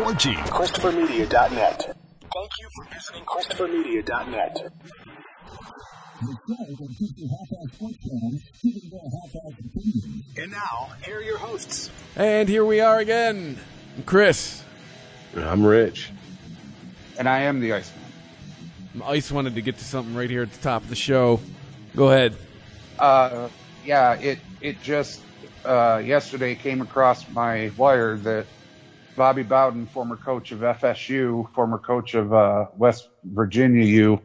4G. ChristopherMedia.net. Thank you for visiting ChristopherMedia.net. And now, here are your hosts. And here we are again. I'm Chris. I'm Rich. And I am the Iceman. Ice wanted to get to something right here at the top of the show. Go ahead. Uh, yeah, it it just uh, yesterday came across my wire that Bobby Bowden, former coach of FSU, former coach of uh, West Virginia U,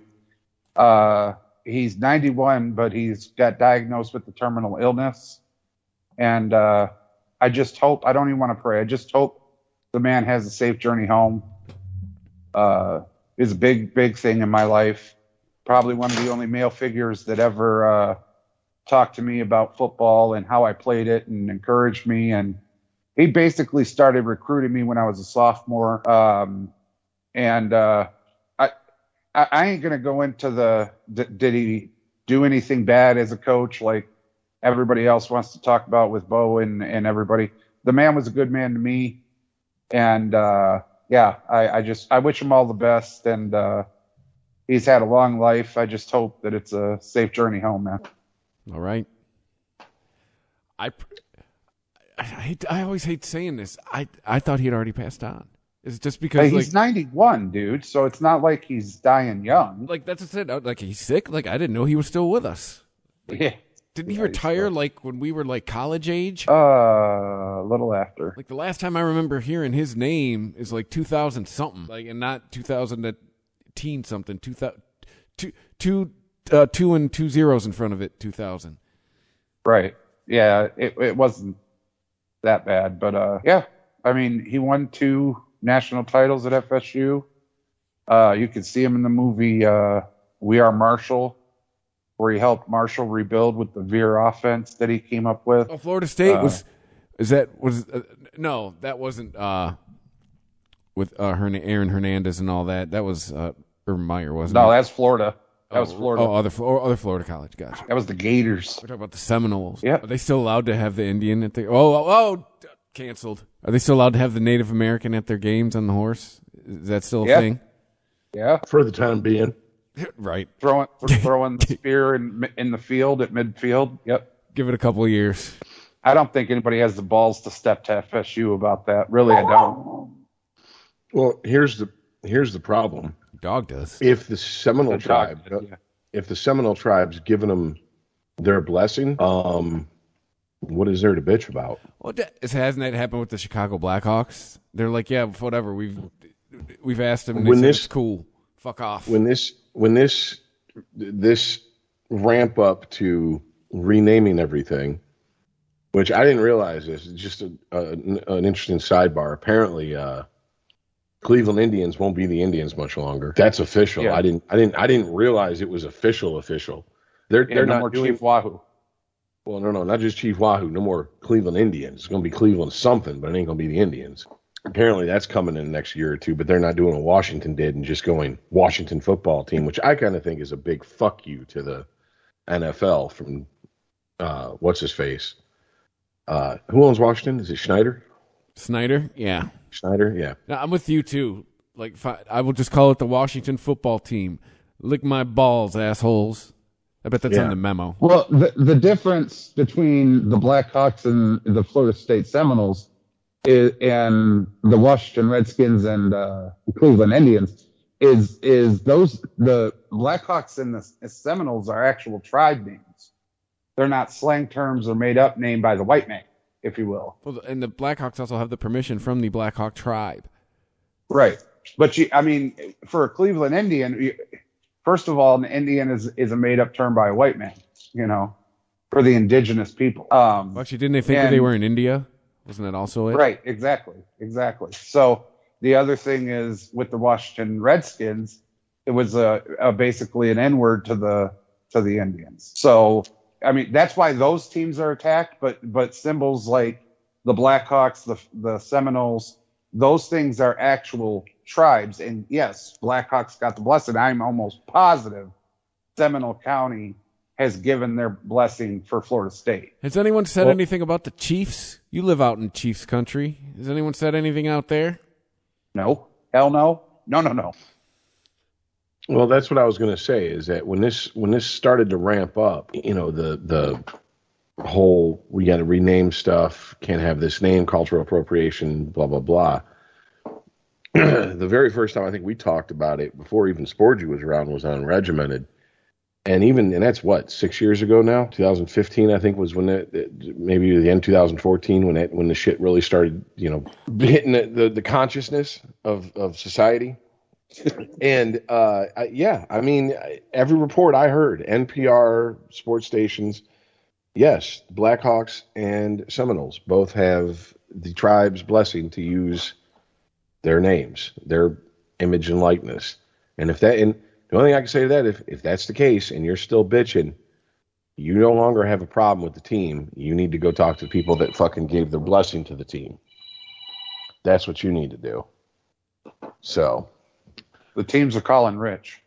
uh, he's 91, but he's got diagnosed with the terminal illness. And uh, I just hope, I don't even want to pray, I just hope the man has a safe journey home. Uh, is a big, big thing in my life. Probably one of the only male figures that ever uh, talked to me about football and how I played it and encouraged me. And he basically started recruiting me when I was a sophomore. Um, and uh, I, I ain't gonna go into the did he do anything bad as a coach like everybody else wants to talk about with Bo and, and everybody. The man was a good man to me, and uh, yeah, I, I just I wish him all the best, and uh, he's had a long life. I just hope that it's a safe journey home, man. All right. I, I, hate, I always hate saying this. I, I thought he had already passed on. Is it just because like, he's 91, dude, so it's not like he's dying young. like that's what I said. Like he's sick. Like I didn't know he was still with us. Yeah, Didn't he Yeah, retire like when we were like college age? uh, a little after. Like the last time I remember hearing his name is like 2000 something, like and not 2010 something. 2000, two, two, uh, two and two zeros in front of it. 2000. Right. Yeah, it it wasn't that bad, but uh, yeah. I mean, he won two national titles at FSU. Uh, you can see him in the movie uh, We Are Marshall, where he helped Marshall rebuild with the Veer offense that he came up with. Oh, Florida State Uh, was. Is that was uh, no? That wasn't uh, with uh, Hern- Aaron Hernandez and all that. That was uh, Urban Meyer, wasn't No, it? No, that's Florida. That was Oh, Florida. Oh, other oh, other Florida college. Gotcha. That was the Gators. We're talking about the Seminoles. Yeah. Are they still allowed to have the Indian at their? Oh, oh, oh, canceled. Are they still allowed to have the Native American at their games on the horse? Is that still a Yeah. thing? Yeah, For the time being, right. throwing throwing the spear in in the field at midfield. Yep. Give it a couple of years. I don't think anybody has the balls to step to FSU about that. Really, I don't. well, here's the here's the problem. Dog does. If the Seminole The tribe, dog- yeah. if the Seminole tribe's given them their blessing, um, what is there to bitch about? Well, it hasn't that happened with the Chicago Blackhawks? They're like, yeah, whatever. We've we've asked them. And they When said this- cool. Fuck off. When this when this this ramp up to renaming everything, which I didn't realize this, it's just a, a, an interesting sidebar. Apparently, uh, Cleveland Indians won't be the Indians much longer. That's official. Yeah. I didn't I didn't I didn't realize it was official official. They're Yeah, they're no not more doing Chief Wahoo. well, no, no, not just Chief Wahoo. No more Cleveland Indians. It's going to be Cleveland something, but it ain't going to be the Indians. Apparently, that's coming in the next year or two. But they're not doing what Washington did and just going Washington football team, which I kind of think is a big fuck you to the NFL from uh, what's his face. Uh, who owns Washington? Is it Schneider? Snyder, yeah. Schneider, yeah. No, I'm with you too. Like, fi- I will just call it the Washington Football Team. Lick my balls, assholes. I bet that's Yeah. on the memo. Well, the the difference between the Blackhawks and the Florida State Seminoles is, and the Washington Redskins and uh, Cleveland Indians is is those the Blackhawks and the Seminoles are actual tribe names. They're not slang terms or made up name by the white man, if you will. Well, and the Blackhawks also have the permission from the Blackhawk tribe. Right. But you, I mean, for a Cleveland Indian, you, first of all, an Indian is, is a made up term by a white man, you know, for the indigenous people. Um, actually, didn't they think that they were in India? Wasn't that also it? Right, exactly, exactly. So the other thing is with the Washington Redskins, it was a, a basically an N word to the to the Indians. So I mean that's why those teams are attacked. But but symbols like the Blackhawks, the the Seminoles, those things are actual tribes. And yes, Blackhawks got the blessing. I'm almost positive Seminole County has given their blessing for Florida State. Has anyone said Well- anything about the Chiefs? You live out in Chiefs country. Has anyone said anything out there? No, hell no, no, no, no. Well, that's what I was going to say. Is that when this when this started to ramp up, you know, the the whole we got to rename stuff, can't have this name, cultural appropriation, blah blah blah. the very first time I think we talked about it before even Sporgy was around was on Regimented, and even and that's what six years ago now, 2015 I think was when maybe the end 2014 when when the shit really started, you know, hitting the the, the consciousness of of society and uh, I, yeah, I mean, every report I heard, NPR, sports stations, yes, Blackhawks and Seminoles both have the tribe's blessing to use their names, their image and likeness. And if that, and the only thing I can say to that, if if that's the case, and you're still bitching, you no longer have a problem with the team. You need to go talk to people that fucking gave their blessing to the team. That's what you need to do. So The teams are calling Rich.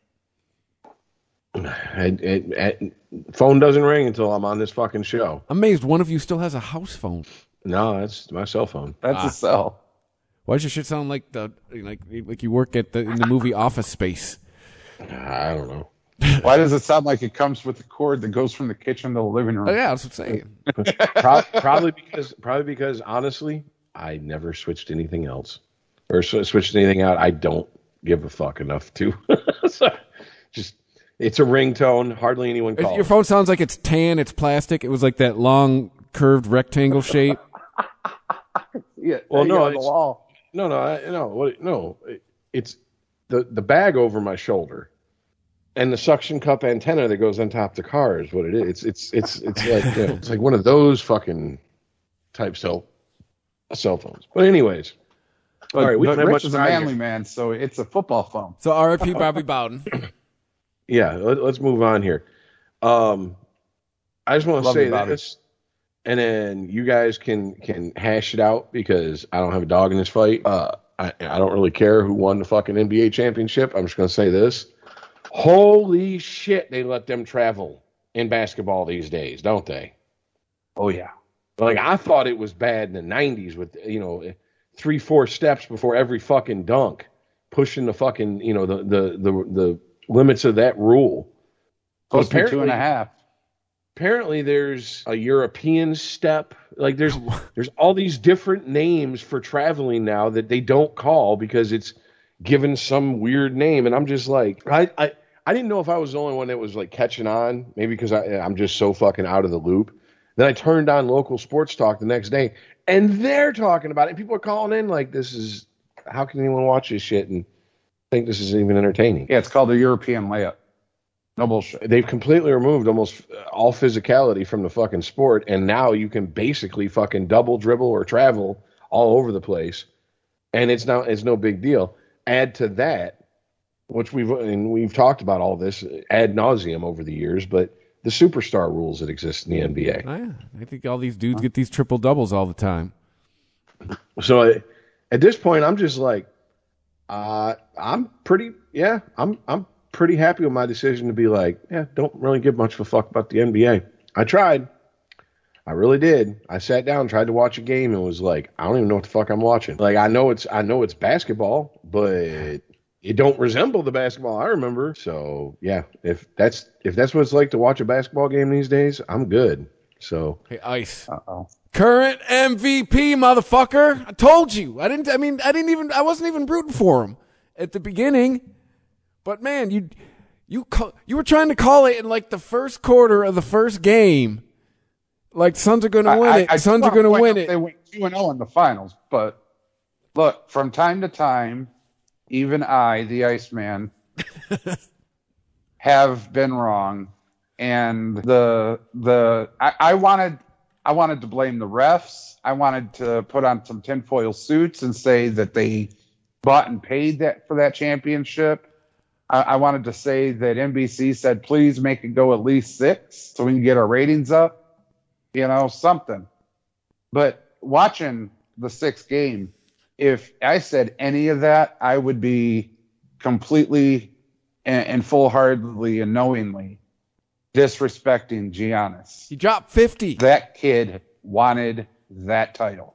It, it, it, phone doesn't ring until I'm on this fucking show. I'm amazed one of you still has a house phone. No, that's my cell phone. That's a ah. cell. Why does your shit sound like the like like you work at the in the movie Office Space? I don't know. Why does it sound like it comes with a cord that goes from the kitchen to the living room? Oh, yeah, that's what I'm saying. Pro- probably because probably because honestly, I never switched anything else or switched anything out. I don't give a fuck enough to. so, just it's a ringtone. Hardly anyone calls. Your phone sounds like it's tan, it's plastic. It was like that long curved rectangle shape. Yeah, Well, no, on the wall. No, no, I, no, what, no. It, it's the the bag over my shoulder, and the suction cup antenna that goes on top of the car is what it is. It's it's it's it's like you know, it's like one of those fucking type cell cell phones. But anyways, But, all right, we but don't have Rich much is a time manly here. man, so it's a football phone. So R.I.P. Bobby Bowden. Yeah, let, let's move on here. Um, I just want to Love say you, Bobby. this, and then you guys can can hash it out because I don't have a dog in this fight. Uh, I I don't really care who won the fucking NBA championship. I'm just gonna say this: holy shit, they let them travel in basketball these days, don't they? Oh yeah. Like I thought it was bad in the '90s with you know three four steps before every fucking dunk, pushing the fucking you know the the the, the limits of that rule. Supposed to two and a half. apparently there's a European step. Like there's there's all these different names for traveling now that they don't call because it's given some weird name. And I'm just like I I, I didn't know if I was the only one that was like catching on. Maybe because I I'm just so fucking out of the loop. Then I turned on local sports talk the next day, and they're talking about it. People are calling in like this is how can anyone watch this shit and think this is even entertaining? Yeah, it's called the European layup. No bullshit. they've completely removed almost all physicality from the fucking sport, and now you can basically fucking double dribble or travel all over the place, and it's not it's no big deal. Add to that, which we've and we've talked about all this ad nauseum over the years, but the superstar rules that exist in the NBA. Oh, yeah. I think all these dudes get these triple doubles all the time. So I, at this point, I'm just like, uh, I'm pretty, yeah, I'm I'm pretty happy with my decision to be like, yeah, don't really give much of a fuck about the NBA. I tried, I really did. I sat down, tried to watch a game, and was like, I don't even know what the fuck I'm watching. Like, I know it's I know it's basketball, but it don't resemble the basketball I remember. So yeah, if that's if that's what it's like to watch a basketball game these days, I'm good. So Hey, Ice. Uh oh. Current MVP, motherfucker. I told you. I didn't. I mean, I didn't even. I wasn't even rooting for him at the beginning. But man, you you ca- you were trying to call it in like the first quarter of the first game. Like Suns are going to win it. Suns are going to win it. They went two and zero in the finals, but look, from time to time, even I, the Iceman, have been wrong, and the the I, I wanted I wanted to blame the refs. I wanted to put on some tinfoil suits and say that they bought and paid that for that championship. I, I wanted to say that NBC said, please make it go at least six so we can get our ratings up, you know, something. But watching the sixth game, if I said any of that, I would be completely and, and full heartedly and knowingly disrespecting Giannis. He dropped fifty. That kid wanted that title.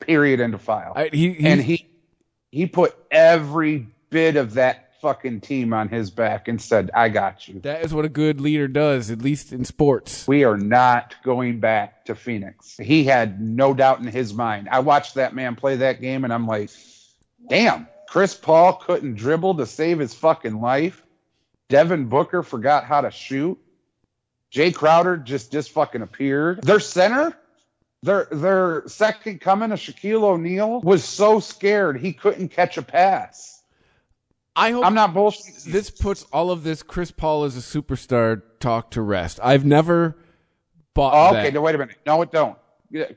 Period. End of file. I, he, he, and he he put every bit of that fucking team on his back and said, I got you. That is what a good leader does, at least in sports. We are not going back to Phoenix. He had no doubt in his mind. I watched that man play that game and I'm like, damn, Chris Paul couldn't dribble to save his fucking life. Devin Booker forgot how to shoot. Jae Crowder just just fucking appeared. Their center, their their second coming of Shaquille O'Neal was so scared he couldn't catch a pass. I hope I'm not bullshit. this puts all of this Chris Paul as a superstar talk to rest. I've never bought Oh, okay, that. no, wait a minute. No, it don't.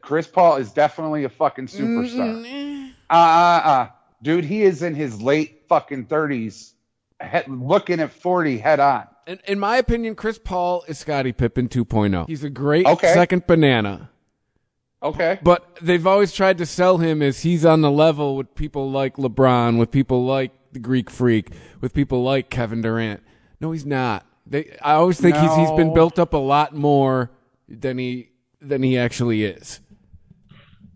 Chris Paul is definitely a fucking superstar. Mm, eh. Uh, uh, uh. Dude, he is in his late fucking 30s, he- looking at 40 head on. In, in my opinion, Chris Paul is Scottie Pippen 2.0. He's a great Okay. second banana. Okay. But they've always tried to sell him as he's on the level with people like LeBron, with people like the Greek Freak, with people like Kevin Durant. No, he's not. They, I always think he's he's been built up a lot more than he than he actually is.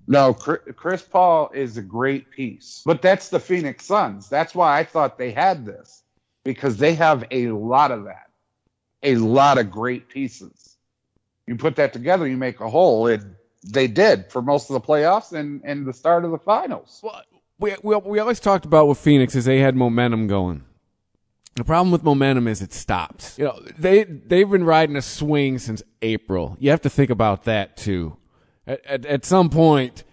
No, Chris Paul is a great piece. But that's the Phoenix Suns. That's why I thought they had this because they have a lot of that. A lot of great pieces. You put that together, you make a whole, and they did for most of the playoffs and, and the start of the finals. Well, we, we we always talked about with Phoenix is they had momentum going. The problem with momentum is it stops. You know, they they've been riding a swing since April. You have to think about that too. At, at, at some point,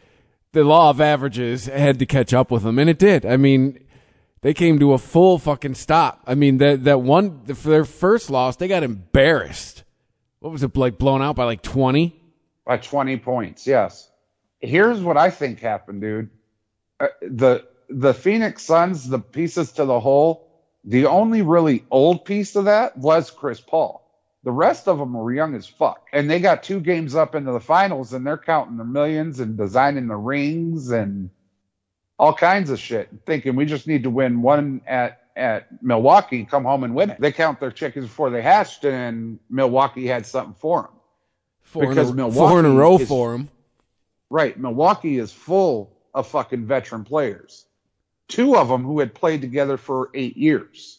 the law of averages had to catch up with them, and it did. I mean, they came to a full fucking stop. I mean, that that one for their first loss, they got embarrassed. What was it like? Blown out by like twenty. by 20 points. Yes. Here's what I think happened, dude. Uh, the the Phoenix Suns, the pieces to the whole, the only really old piece of that was Chris Paul. The rest of them were young as fuck, and they got two games up into the finals, and they're counting the millions and designing the rings and all kinds of shit, thinking we just need to win one at at Milwaukee, come home and win it. They count their chickens before they hatched, and Milwaukee had something for them. Four Because in a, four in a row is- for them. Right. Milwaukee is full of fucking veteran players. Two of them who had played together for eight years.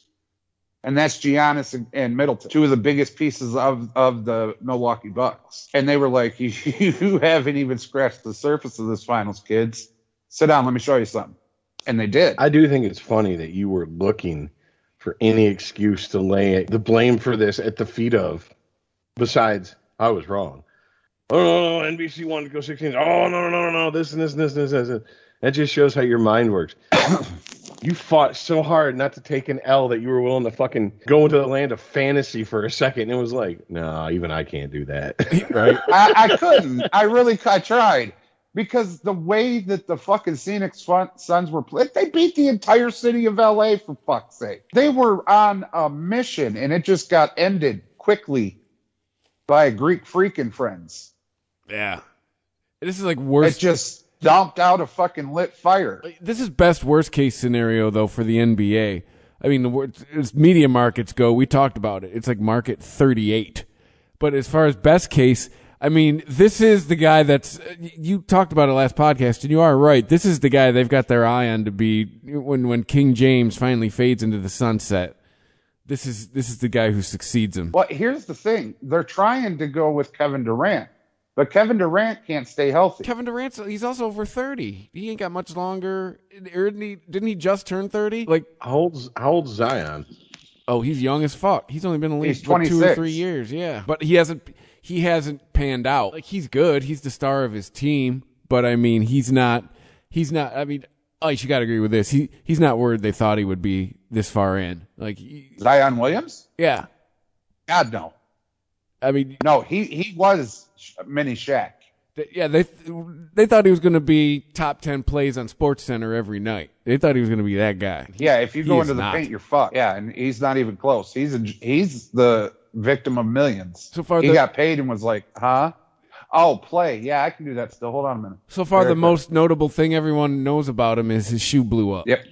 And that's Giannis and, and Middleton, two of the biggest pieces of, of the Milwaukee Bucks. And they were like, You haven't even scratched the surface of this finals, kids. Sit down, let me show you something. And they did. I do think it's funny that you were looking for any excuse to lay the blame for this at the feet of, besides, I was wrong. Oh, no, no, NBC wanted to go 16. Oh, no, no, no, no, this and this and this and this. and this. That just shows how your mind works. you fought so hard not to take an L that you were willing to fucking go into the land of fantasy for a second. And it was like, no, even I can't do that. right? I, I couldn't. I really I tried because the way that the fucking Phoenix Sun- Suns were playing, they beat the entire city of LA for fuck's sake. They were on a mission, and it just got ended quickly by a Greek freak and friends. Yeah. This is like It worst. just dumped out a fucking lit fire. this is best worst case scenario though for the NBA. I mean, the as media markets go, we talked about it. It's like market 38. But as far as best case, I mean, this is the guy that's uh, you talked about it last podcast, and you are right. This is the guy they've got their eye on to be when when King James finally fades into the sunset. This is this is the guy who succeeds him. Well, here's the thing: they're trying to go with Kevin Durant, but Kevin Durant can't stay healthy. Kevin Durant, he's also over 30. He ain't got much longer. Didn't he, didn't he just turn 30? Like, how, old's, how old's Zion? Oh, he's young as fuck. He's only been in the league He's what, two or three years. Yeah, but he hasn't he hasn't panned out. Like he's good. He's the star of his team. But I mean, he's not. He's not. I mean, Ice, you got to agree with this. He he's not where they thought he would be this far in. Like, he- Zion Williams? yeah. God no, I mean, no. He he was mini Shaq. yeah. They they thought he was going to be top ten plays on Sports Center every night. They thought he was going to be that guy. Yeah, if you go is into the not. paint, you're fucked. Yeah, and he's not even close. He's a, he's the victim of millions. So far he the- got paid and was like, huh? Oh, play. Yeah, I can do that still. Hold on a minute. So far, Very the good. most notable thing everyone knows about him is his shoe blew up. Yep.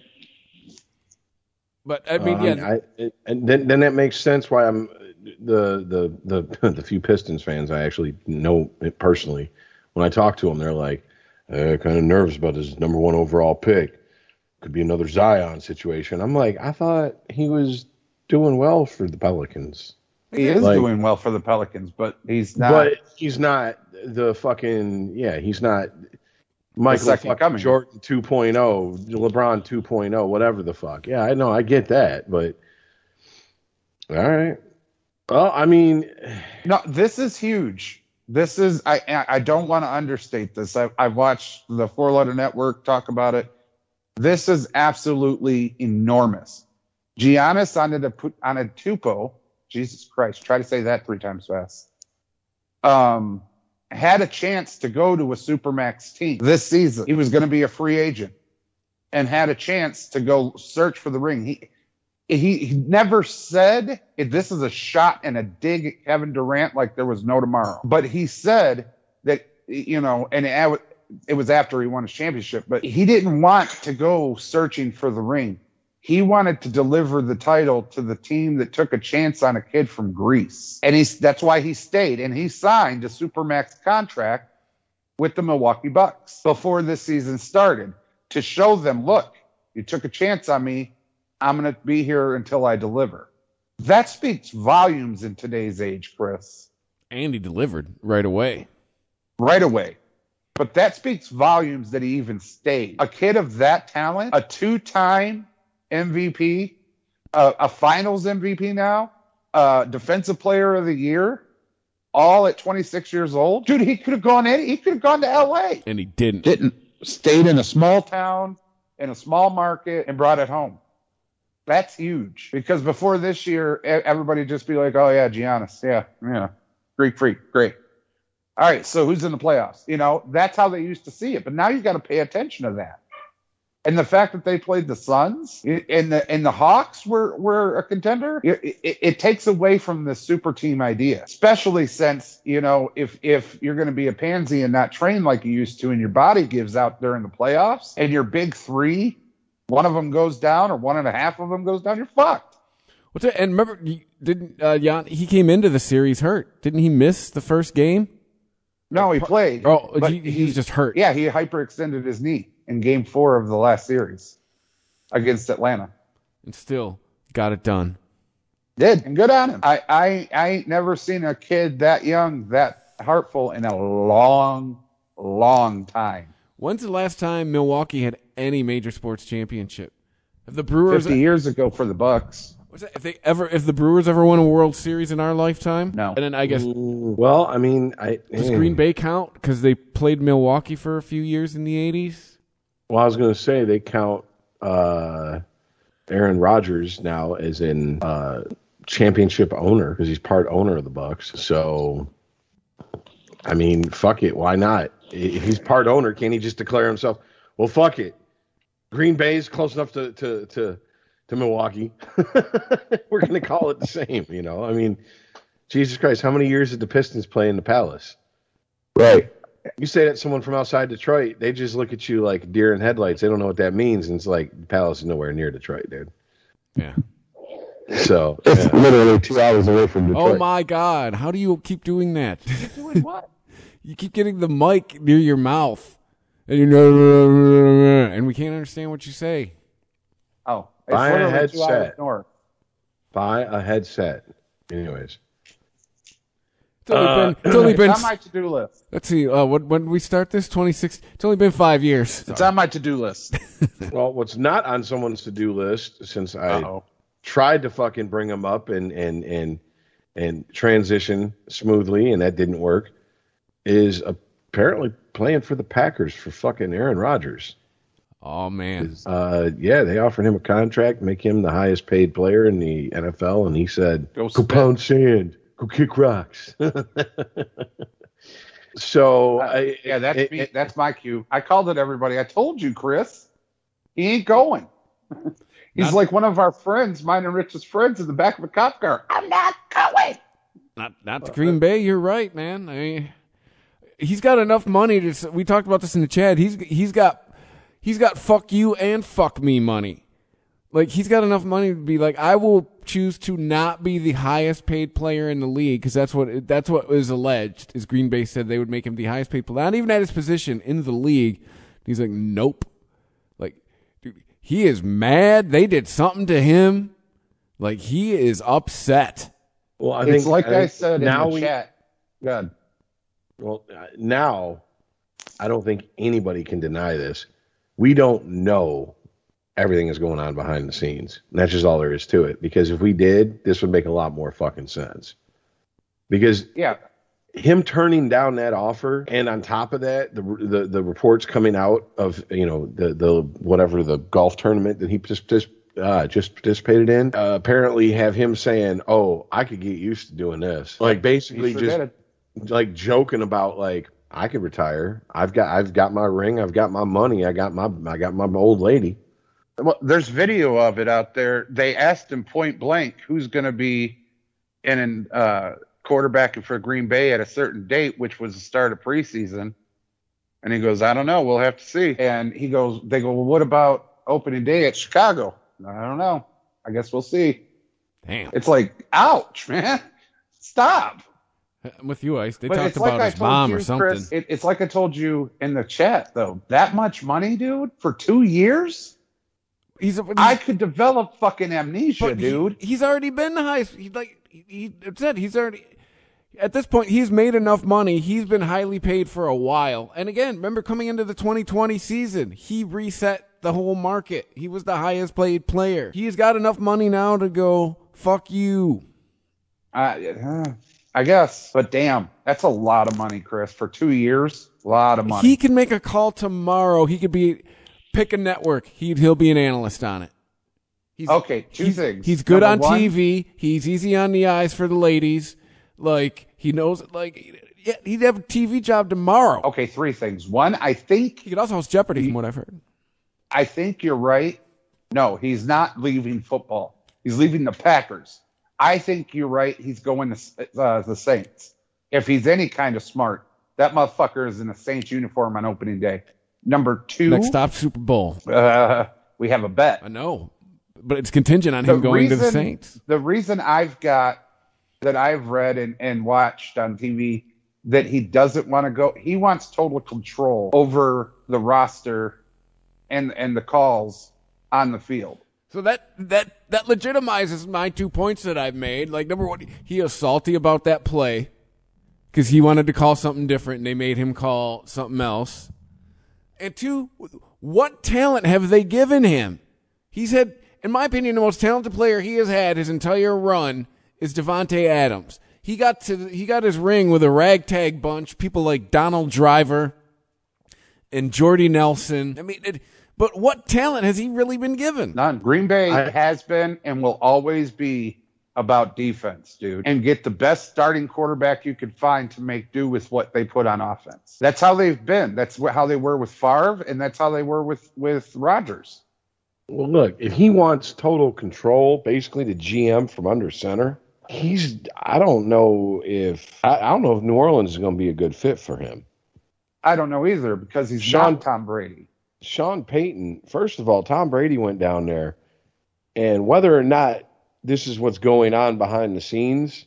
But I mean, Um, yeah, I, it, and then then that makes sense why I'm the the the the few Pistons fans I actually know it personally. When I talk to them, they're like, uh, kind of nervous about his number one overall pick. could be another Zion situation. I'm like, I thought he was doing well for the Pelicans. He is Like- doing well for the Pelicans, but he's not. But he's not the fucking yeah, he's not Michael fucking. Jordan 2.0, LeBron 2.0, whatever the fuck. Yeah, I know, I get that, but all right. Well, I mean, No, this is huge. This is I I I don't want to understate this. I I've watched the Four Letter Network talk about it. This is absolutely enormous. Giannis Antetokounmpo, Jesus Christ, try to say that three times fast. Um, had a chance to go to a supermax team this season. He was going to be a free agent, and had a chance to go search for the ring. He he, he never said this is a shot and a dig at Kevin Durant like there was no tomorrow. But he said that you know, and it, it was after he won his championship. But he didn't want to go searching for the ring. He wanted to deliver the title to the team that took a chance on a kid from Greece, and he's that's why he stayed and he signed a supermax contract with the Milwaukee Bucks before this season started to show them, look, you took a chance on me. I'm going to be here until I deliver. That speaks volumes in today's age, Chris, And he delivered right away. right away. But that speaks volumes that he even stayed. A kid of that talent, a two time MVP, a, a finals MVP now, a defensive player of the year, all at 26 years old. Dude, he could have gone in, he could have gone to LA. And he didn't. didn't stayed in a small town in a small market and brought it home. That's huge because before this year, everybody just be like, "Oh yeah, Giannis, yeah, yeah, Greek freak, great." All right, so who's in the playoffs? You know, that's how they used to see it. But now you got to pay attention to that. And the fact that they played the Suns and the and the Hawks were were a contender, it, it, it takes away from the super team idea. Especially since you know if if you're going to be a pansy and not train like you used to, and your body gives out during the playoffs, and your big three, one of them goes down or one and a half of them goes down, you're fucked. What's it? And remember, didn't uh, Jan, he came into the series hurt? Didn't he miss the first game? No, he played. Oh, he, he was just hurt. yeah, he hyperextended his knee in Game Four of the last series against Atlanta. and still got it done. Did and good on him. I, I I ain't never seen a kid that young, that heartful in a long, long time. When's the last time Milwaukee had any major sports championship? If the Brewers, Fifty years ago for the Bucks. what's that, if they ever, if the Brewers ever won a World Series in our lifetime, No. And then I guess well, I mean, I does Green Bay count because they played Milwaukee for a few years in the '80s? Well, I was going to say they count uh, Aaron Rodgers now as in uh, championship owner because he's part owner of the Bucks. So, I mean, fuck it, why not? If he's part owner, can't he just declare himself? Well, fuck it. Green Bay's close enough to to to, to Milwaukee. We're going to call it the same, you know. I mean, Jesus Christ, how many years did the Pistons play in the Palace? Right. You say that someone from outside Detroit, they just look at you like deer in headlights. They don't know what that means, and it's like the Palace is nowhere near Detroit, dude. Yeah. So It's yeah. literally two hours away from oh Detroit. Oh my God! How do you keep doing that? Doing what? You keep getting the mic near your mouth, and you know, and we can't understand what you say. Oh, it's Buy a literally two hours headset. north. buy a headset. Anyways, It's only Uh, been. It's only It's been. on my to-do list. Let's see. Uh, when when we start this? Twenty six. It's only been five years. It's on my to-do list. well, what's not on someone's to-do list since I Uh-oh. tried to fucking bring them up and and and and transition smoothly, and that didn't work, is apparently playing for the Packers for fucking Aaron Rodgers. Oh man. Uh, yeah, they offered him a contract, make him the highest paid player in the NFL, and he said, Go "Go pound sand, go kick rocks." so, I, Yeah, that's it- me. it- that's my cue. I called it everybody. I told you, Chris. He ain't going. He's Not- like one of our friends, mine and Rich's friends, in the back of a cop car. I'm not going. Not not the Green Bay. You're right, man. I mean, he's got enough money to. We talked about this in the chat. He's he's got he's got fuck you and fuck me money. Like he's got enough money to be like, I will choose to not be the highest paid player in the league because that's what that's what was alleged. Is Green Bay said they would make him the highest paid player, not even at his position in the league. He's like, nope. Like, dude, he is mad. They did something to him. Like he is upset. Well, I it's think like I, think said now in the we, chat. Good. Well, uh, now I don't think anybody can deny this. We don't know everything that's going on behind the scenes. And that's just all there is to it. Because if we did, this would make a lot more fucking sense. Because Yeah. him turning down that offer, and on top of that, the the, the reports coming out of you know the the whatever the golf tournament that he just just uh, just participated in, uh, apparently have him saying, "Oh, I could get used to doing this," like basically just it. Like joking about like I could retire. I've got I've got my ring. I've got my money. I got my I got my old lady. Well, there's video of it out there. They asked him point blank who's going to be in an uh, quarterback for Green Bay at a certain date, which was the start of preseason. And he goes, I don't know. We'll have to see. And he goes, they go, well, what about opening day at Chicago? I don't know. I guess we'll see. Damn. It's like, ouch, man. Stop. I'm with you, Ice. They But talked it's like about his mom you, or something. Chris, it, it's like I told you in the chat, though. That much money, dude, for two years? he's, a, he's I could develop fucking amnesia, but he- dude. he's already been the highest. He like he, said he's already at this point he's made enough money. He's been highly paid for a while. And again, remember coming into the 2020 season, he reset the whole market. He was the highest paid player. He's got enough money now to go fuck you. I, uh, I guess, but damn, that's a lot of money, Chris, for two years. A lot of money. He can make a call tomorrow. He could be pick a network. He he'll be an analyst on it. He's, Okay, two he's, things. He's good Number on one- TV. He's easy on the eyes for the ladies. Like he knows. Like yeah, he'd have a TV job tomorrow. okay, three things. One, I think, He could also host Jeopardy, from what I've heard. I think you're right. No, he's not leaving football. He's leaving the Packers. I think you're right. He's going to uh, the Saints. If he's any kind of smart, that motherfucker is in a Saints uniform on opening day. Number two, Next stop, Super Bowl. uh, we have a bet. I know, but it's contingent on him going to the Saints. The reason I've got that I've read and, and watched on TV that he doesn't want to go, he wants total control over the roster and and the calls on the field. So that that that legitimizes my two points that I've made. Like number one, he is salty about that play because he wanted to call something different, and they made him call something else. And two, what talent have they given him? He's had, in my opinion, the most talented player he has had his entire run is Davante Adams. He got to he got his ring with a ragtag bunch, people like Donald Driver and Jordy Nelson. I mean, it, but what talent has he really been given? None. Green Bay I- has been and will always be about defense, dude, and get the best starting quarterback you could find to make do with what they put on offense. That's how they've been. That's how they were with Favre, and that's how they were with with Rodgers. Well, look, if he wants total control, basically the GM from under center, he's. I don't know if I, I don't know if New Orleans is going to be a good fit for him. I don't know either because he's Sean- not Tom Brady. Sean Payton, first of all, Tom Brady went down there, and whether or not this is what's going on behind the scenes,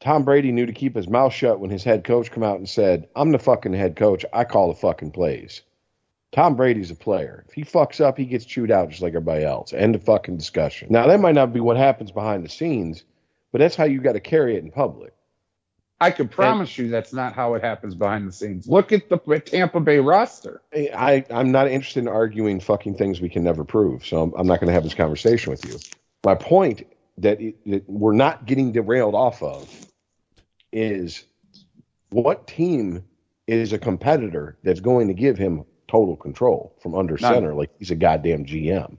Tom Brady knew to keep his mouth shut when his head coach come out and said, "I'm the fucking head coach. I call the fucking plays." Tom Brady's a player. If he fucks up, he gets chewed out just like everybody else. End of fucking discussion. Now that might not be what happens behind the scenes, but that's how you got to carry it in public. I can promise you that's not how it happens behind the scenes. Look at the Tampa Bay roster. I, I'm not interested in arguing fucking things we can never prove, so I'm, I'm not going to have this conversation with you. My point that, it, that we're not getting derailed off of is what team is a competitor that's going to give him total control from under None. center like he's a goddamn GM?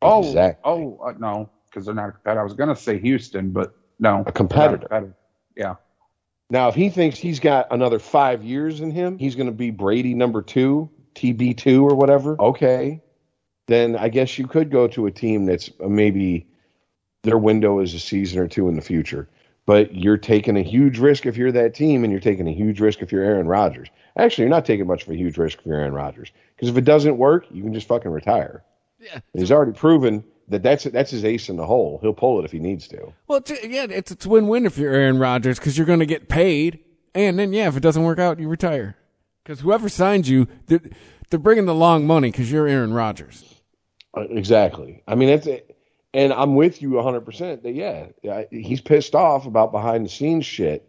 Oh, Exactly. oh uh, no, because they're not a competitor. I was going to say Houston, but no, A competitor. Not a Yeah. Now, if he thinks he's got another five years in him, he's going to be Brady number two, TB2 or whatever. Okay. Then I guess you could go to a team that's uh, maybe their window is a season or two in the future. But you're taking a huge risk if you're that team, and you're taking a huge risk if you're Aaron Rodgers. Actually, you're not taking much of a huge risk if you're Aaron Rodgers. Because if it doesn't work, you can just fucking retire. Yeah. And he's already proven that that's that's his ace in the hole. He'll pull it if he needs to. Well, it's, yeah, it's it's win-win if you're Aaron Rodgers because you're going to get paid, and then yeah, if it doesn't work out, you retire. Because whoever signs you, they're, they're bringing the long money because you're Aaron Rodgers. Uh, Exactly. I mean, it's and I'm with you 100 percent that yeah, he's pissed off about behind the scenes shit.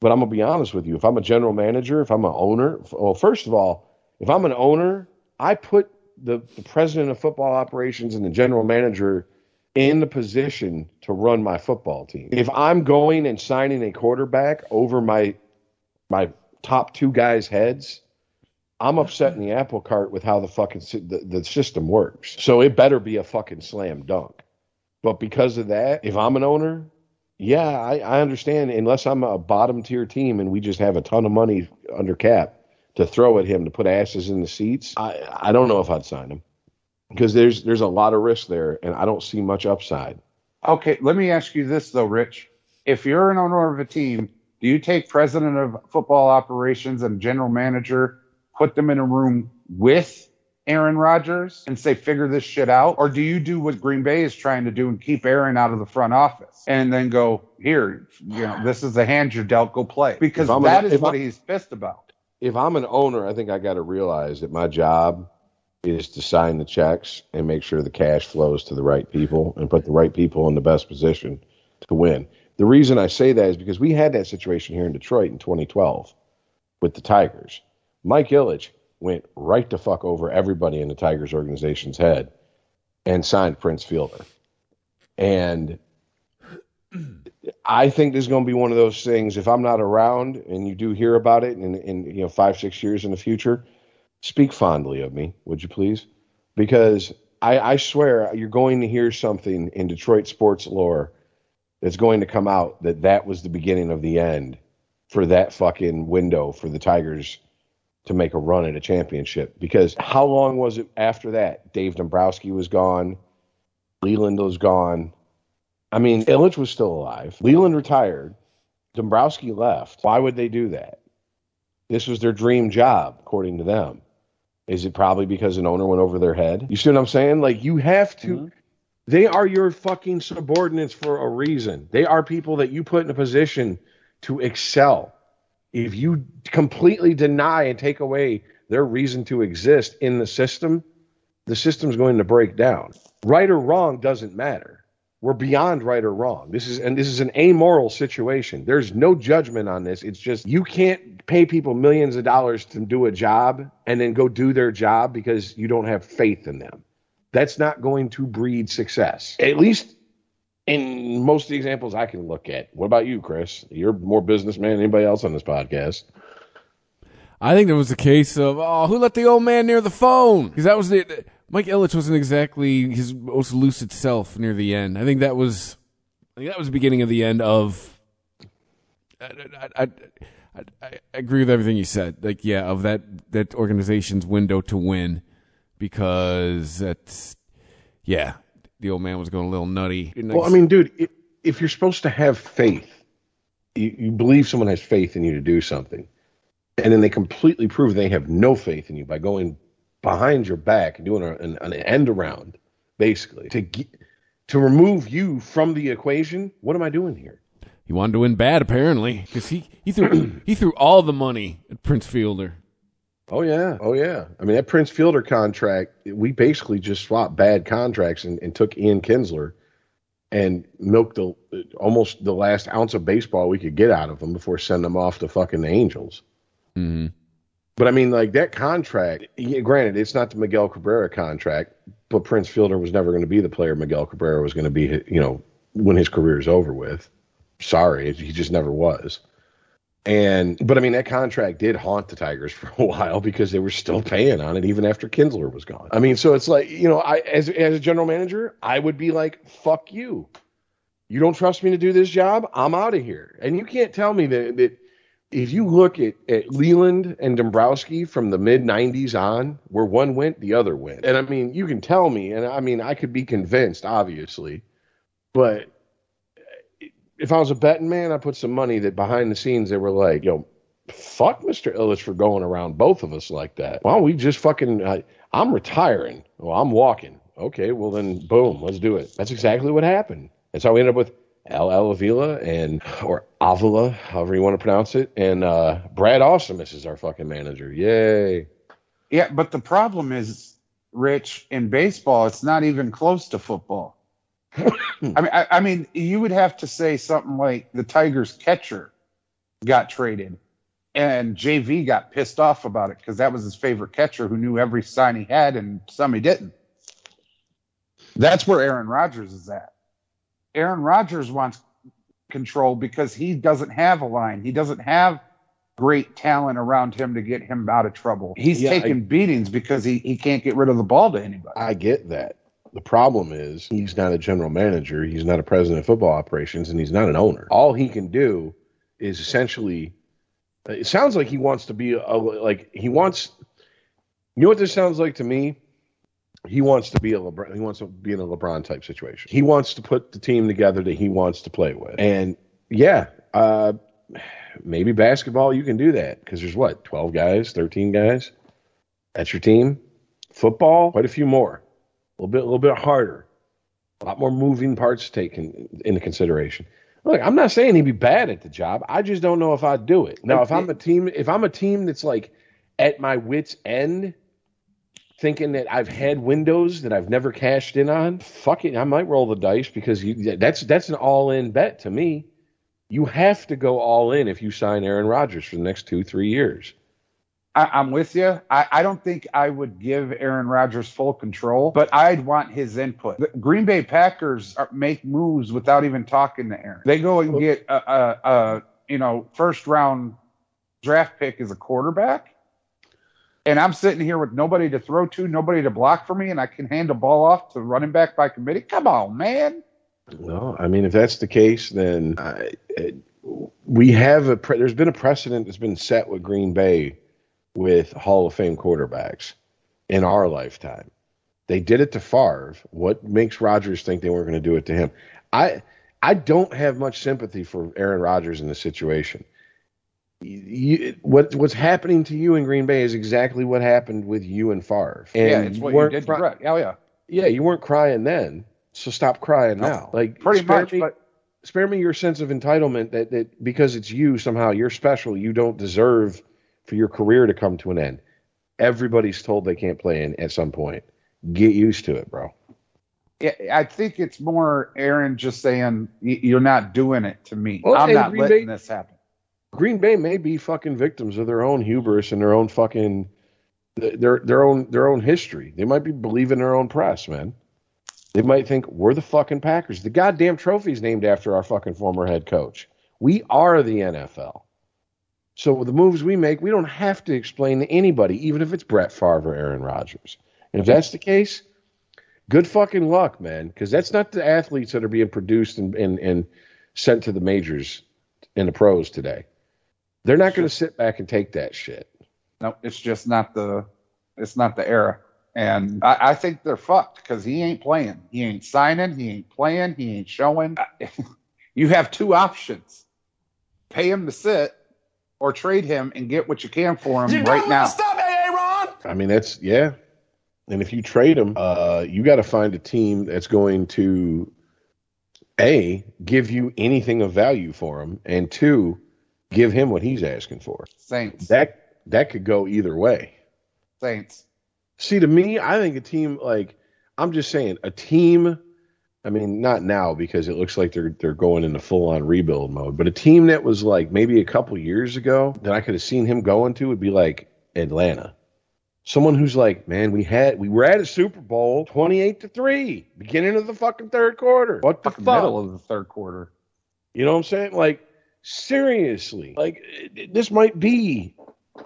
But I'm gonna be honest with you. If I'm a general manager, if I'm an owner, well, first of all, if I'm an owner, I put the, the president of football operations and the general manager in the position to run my football team. If I'm going and signing a quarterback over my my top two guys' heads, I'm upsetting the apple cart with how the fucking the, the system works. So it better be a fucking slam dunk. But because of that, if I'm an owner, yeah, I, I understand. Unless I'm a bottom tier team and we just have a ton of money under cap to throw at him to put asses in the seats, I, I don't know if I'd sign him because there's there's a lot of risk there, and I don't see much upside. Okay, let me ask you this though, Rich. If you're an owner of a team, do you take president of football operations and general manager, put them in a room with Aaron Rodgers and say, figure this shit out? Or do you do what Green Bay is trying to do and keep Aaron out of the front office and then go, here, you know, this is the hand you're dealt, go play? Because that is what I'm- he's pissed about. If I'm an owner, I think I got to realize that my job is to sign the checks and make sure the cash flows to the right people and put the right people in the best position to win. The reason I say that is because we had that situation here in Detroit in 2012 with the Tigers. Mike Ilitch went right the fuck over everybody in the Tigers organization's head and signed Prince Fielder. And I think this is going to be one of those things. If I'm not around and you do hear about it in, in you know five six years in the future, speak fondly of me, would you please? Because I, I swear you're going to hear something in Detroit sports lore that's going to come out that that was the beginning of the end for that fucking window for the Tigers to make a run at a championship. Because how long was it after that? Dave Dombrowski was gone, Leyland was gone. I mean, Ilitch was still alive. Leyland retired. Dombrowski left. Why would they do that? This was their dream job, according to them. Is it probably because an owner went over their head? You see what I'm saying? Like, you have to. Mm-hmm. They are your fucking subordinates for a reason. They are people that you put in a position to excel. If you completely deny and take away their reason to exist in the system, the system's going to break down. Right or wrong doesn't matter. We're beyond right or wrong. This is and this is an amoral situation. There's no judgment on this. It's just you can't pay people millions of dollars to do a job and then go do their job because you don't have faith in them. That's not going to breed success. At least in most of the examples I can look at. What about you, Chris? You're more businessman than anybody else on this podcast. I think there was a case of oh, who let the old man near the phone? Because that was the Mike Ilitch wasn't exactly his most lucid self near the end. I think that was, I think that was the beginning of the end of. I, I, I, I, agree with everything you said. Like, yeah, of that that organization's window to win, because that's, yeah, the old man was going a little nutty. Well, I mean, dude, if, if you're supposed to have faith, you, you believe someone has faith in you to do something, and then they completely prove they have no faith in you by going behind your back and doing a, an, an end around, basically to get, to remove you from the equation. What am I doing here? he wanted to win bad apparently because he he threw he threw all the money at Prince Fielder. Oh yeah, oh yeah. I mean that Prince Fielder contract, we basically just swapped bad contracts and, and took Ian Kinsler and milked the almost the last ounce of baseball we could get out of them before sending them off to fucking the Angels. Mm-hmm. But I mean, like that contract. Granted, it's not the Miguel Cabrera contract, but Prince Fielder was never going to be the player Miguel Cabrera was going to be. You know, when his career is over with. Sorry, he just never was. And but I mean, that contract did haunt the Tigers for a while because they were still paying on it even after Kinsler was gone. I mean, so it's like you know, I as as a general manager, I would be like, "Fuck you." You don't trust me to do this job? I'm out of here. And you can't tell me that, that if you look at, at Leyland and Dombrowski from the mid 90s on, where one went, the other went. And I mean, you can tell me, and I mean, I could be convinced, obviously, but if I was a betting man, I put some money that behind the scenes they were like, yo, fuck Mr. Ilitch for going around both of us like that. Why don't we just fucking, uh, I'm retiring. Well, I'm walking. Okay, well then, boom, let's do it. That's exactly what happened. That's how we ended up with Al Avila and or Avila, however you want to pronounce it, and uh, Brad Ausmus is our fucking manager. Yay! Yeah, but the problem is Rich, in baseball, it's not even close to football. I mean, I, I mean, you would have to say something like the Tigers catcher got traded, and JV got pissed off about it because that was his favorite catcher who knew every sign he had and some he didn't. That's where Aaron Rodgers is at. Aaron Rodgers wants control because he doesn't have a line. He doesn't have great talent around him to get him out of trouble. He's Yeah, taking I- beatings because he, he can't get rid of the ball to anybody. I get that. The problem is he's not a general manager, he's not a president of football operations, and he's not an owner. All he can do is essentially. It sounds like he wants to be a, like he wants. You know what this sounds like to me? He wants to be a LeBron. He wants to be in a LeBron type situation. He wants to put the team together that he wants to play with. And yeah, uh, maybe basketball you can do that because there's what twelve guys, thirteen guys. That's your team. Football, quite a few more a little bit, a little bit harder, a lot more moving parts taken into consideration. Look, I'm not saying he'd be bad at the job. I just don't know if I'd do it. Now, if I'm a team, if I'm a team that's like at my wits' end, thinking that I've had windows that I've never cashed in on, fuck it, I might roll the dice because you, that's that's an all-in bet to me. You have to go all in if you sign Aaron Rodgers for the next two, three years. I, I'm with you. I, I don't think I would give Aaron Rodgers full control, but I'd want his input. The Green Bay Packers are, make moves without even talking to Aaron. They go and get a, a, a you know first round draft pick as a quarterback, and I'm sitting here with nobody to throw to, nobody to block for me, and I can hand the ball off to the running back by committee. Come on, man. Well, I mean, if that's the case, then I, it, we have a. Pre- there's been a precedent that's been set with Green Bay with Hall of Fame quarterbacks in our lifetime. They did it to Favre. What makes Rodgers think they weren't going to do it to him? I I don't have much sympathy for Aaron Rodgers in this situation. You, what what's happening to you in Green Bay is exactly what happened with you and Favre. And yeah, it's what you weren't did. cry- Brett. Oh yeah, yeah, you weren't crying then, so stop crying No, now. Like pretty spare much. me- But spare me your sense of entitlement that, that because it's you somehow you're special you don't deserve for your career to come to an end everybody's told they can't play in at some point get used to it bro Yeah, I think it's more Aaron just saying you're not doing it to me. Well, I'm not letting Bay- this happen. Green bay may be fucking victims of their own hubris and their own fucking their their own their own history. They might be believing their own press man. They might think we're the fucking packers. The goddamn trophy's named after our fucking former head coach. We are the nfl So the moves we make, we don't have to explain to anybody, even if it's Brett Favre or Aaron Rodgers. And if that's the case, good fucking luck, man, because that's not the athletes that are being produced and, and, and sent to the majors and the pros today. They're not going to sit back and take that shit. No, it's just not the it's not the era. And I, I think they're fucked because he ain't playing. He ain't signing. He ain't playing. He ain't showing. You have two options: pay him to sit, or trade him and get what you can for him right now. Stop, Aaron! I mean, that's yeah. And if you trade him, uh, you got to find a team that's going to a give you anything of value for him, and two, give him what he's asking for. Saints. That that could go either way. Saints. See, to me, I think a team like I'm just saying a team. I mean, not now because it looks like they're they're going into full on rebuild mode. But a team that was like maybe a couple years ago that I could have seen him going to would be like Atlanta. Someone who's like, man, we had we were at a Super Bowl, twenty eight to three, beginning of the fucking third quarter. What the Fucking fuck? middle of the third quarter. You know what I'm saying? Like, seriously, like this might be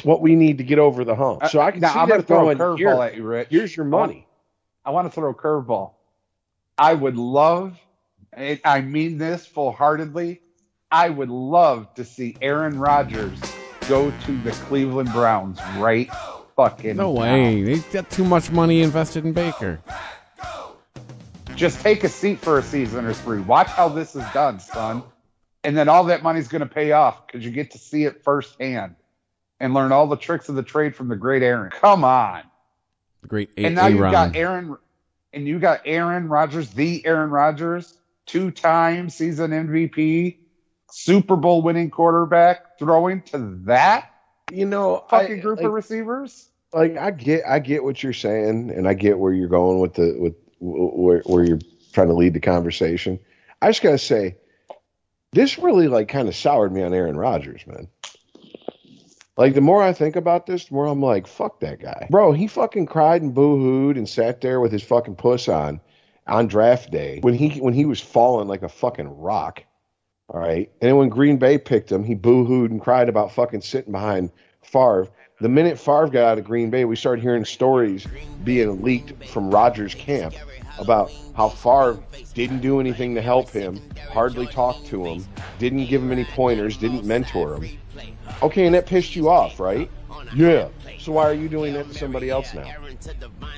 what we need to get over the hump. So I can now see I'm them gonna throw a throwing, "Here, curveball at you, Rich. here's your money. I want to throw a curveball. I would love, and I mean this full heartedly, I would love to see Aaron Rodgers go to the Cleveland Browns right fucking No now. way. They got too much money invested in Baker. Just take a seat for a season or three. Watch how this is done, son. And then all that money's going to pay off because you get to see it firsthand and learn all the tricks of the trade from the great Aaron. Come on. The great A- and now you've Aaron. got Aaron, and you got Aaron Rodgers, the Aaron Rodgers, two-time season MVP, Super Bowl winning quarterback, throwing to that You know, fucking I- group like, of receivers. like I get I get what you're saying, and I get where you're going with the with where where you're trying to lead the conversation. I just gotta say, this really like kind of soured me on Aaron Rodgers, man. Like the more I think about this, the more I'm like, fuck that guy, bro. He fucking cried and boo-hooed and sat there with his fucking puss on on draft day when he when he was falling like a fucking rock. All right, and then when Green Bay picked him, he boo-hooed and cried about fucking sitting behind Favre. The minute Favre got out of Green Bay, we started hearing stories being leaked from Rodgers' camp about how Favre didn't do anything to help him, hardly talked to him, didn't give him any pointers, didn't mentor him. Okay, and that pissed you off, right? Yeah. So why are you doing that to somebody else now?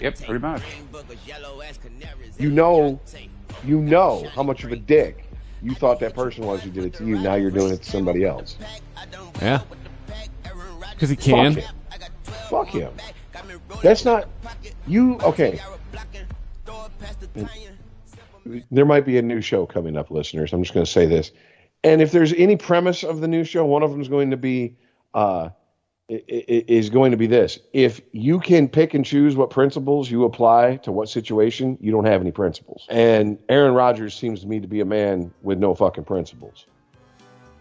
Yep, pretty much. You know, you know how much of a dick you thought that person was who did it to you. Now you're doing it to somebody else. Yeah. Because he can. Fuck him. Fuck him. That's not you. Okay. There might be a new show coming up, listeners. I'm just going to say this. And if there's any premise of the new show, one of them is going to be uh, is going to be this: if you can pick and choose what principles you apply to what situation, you don't have any principles. And Aaron Rodgers seems to me to be a man with no fucking principles,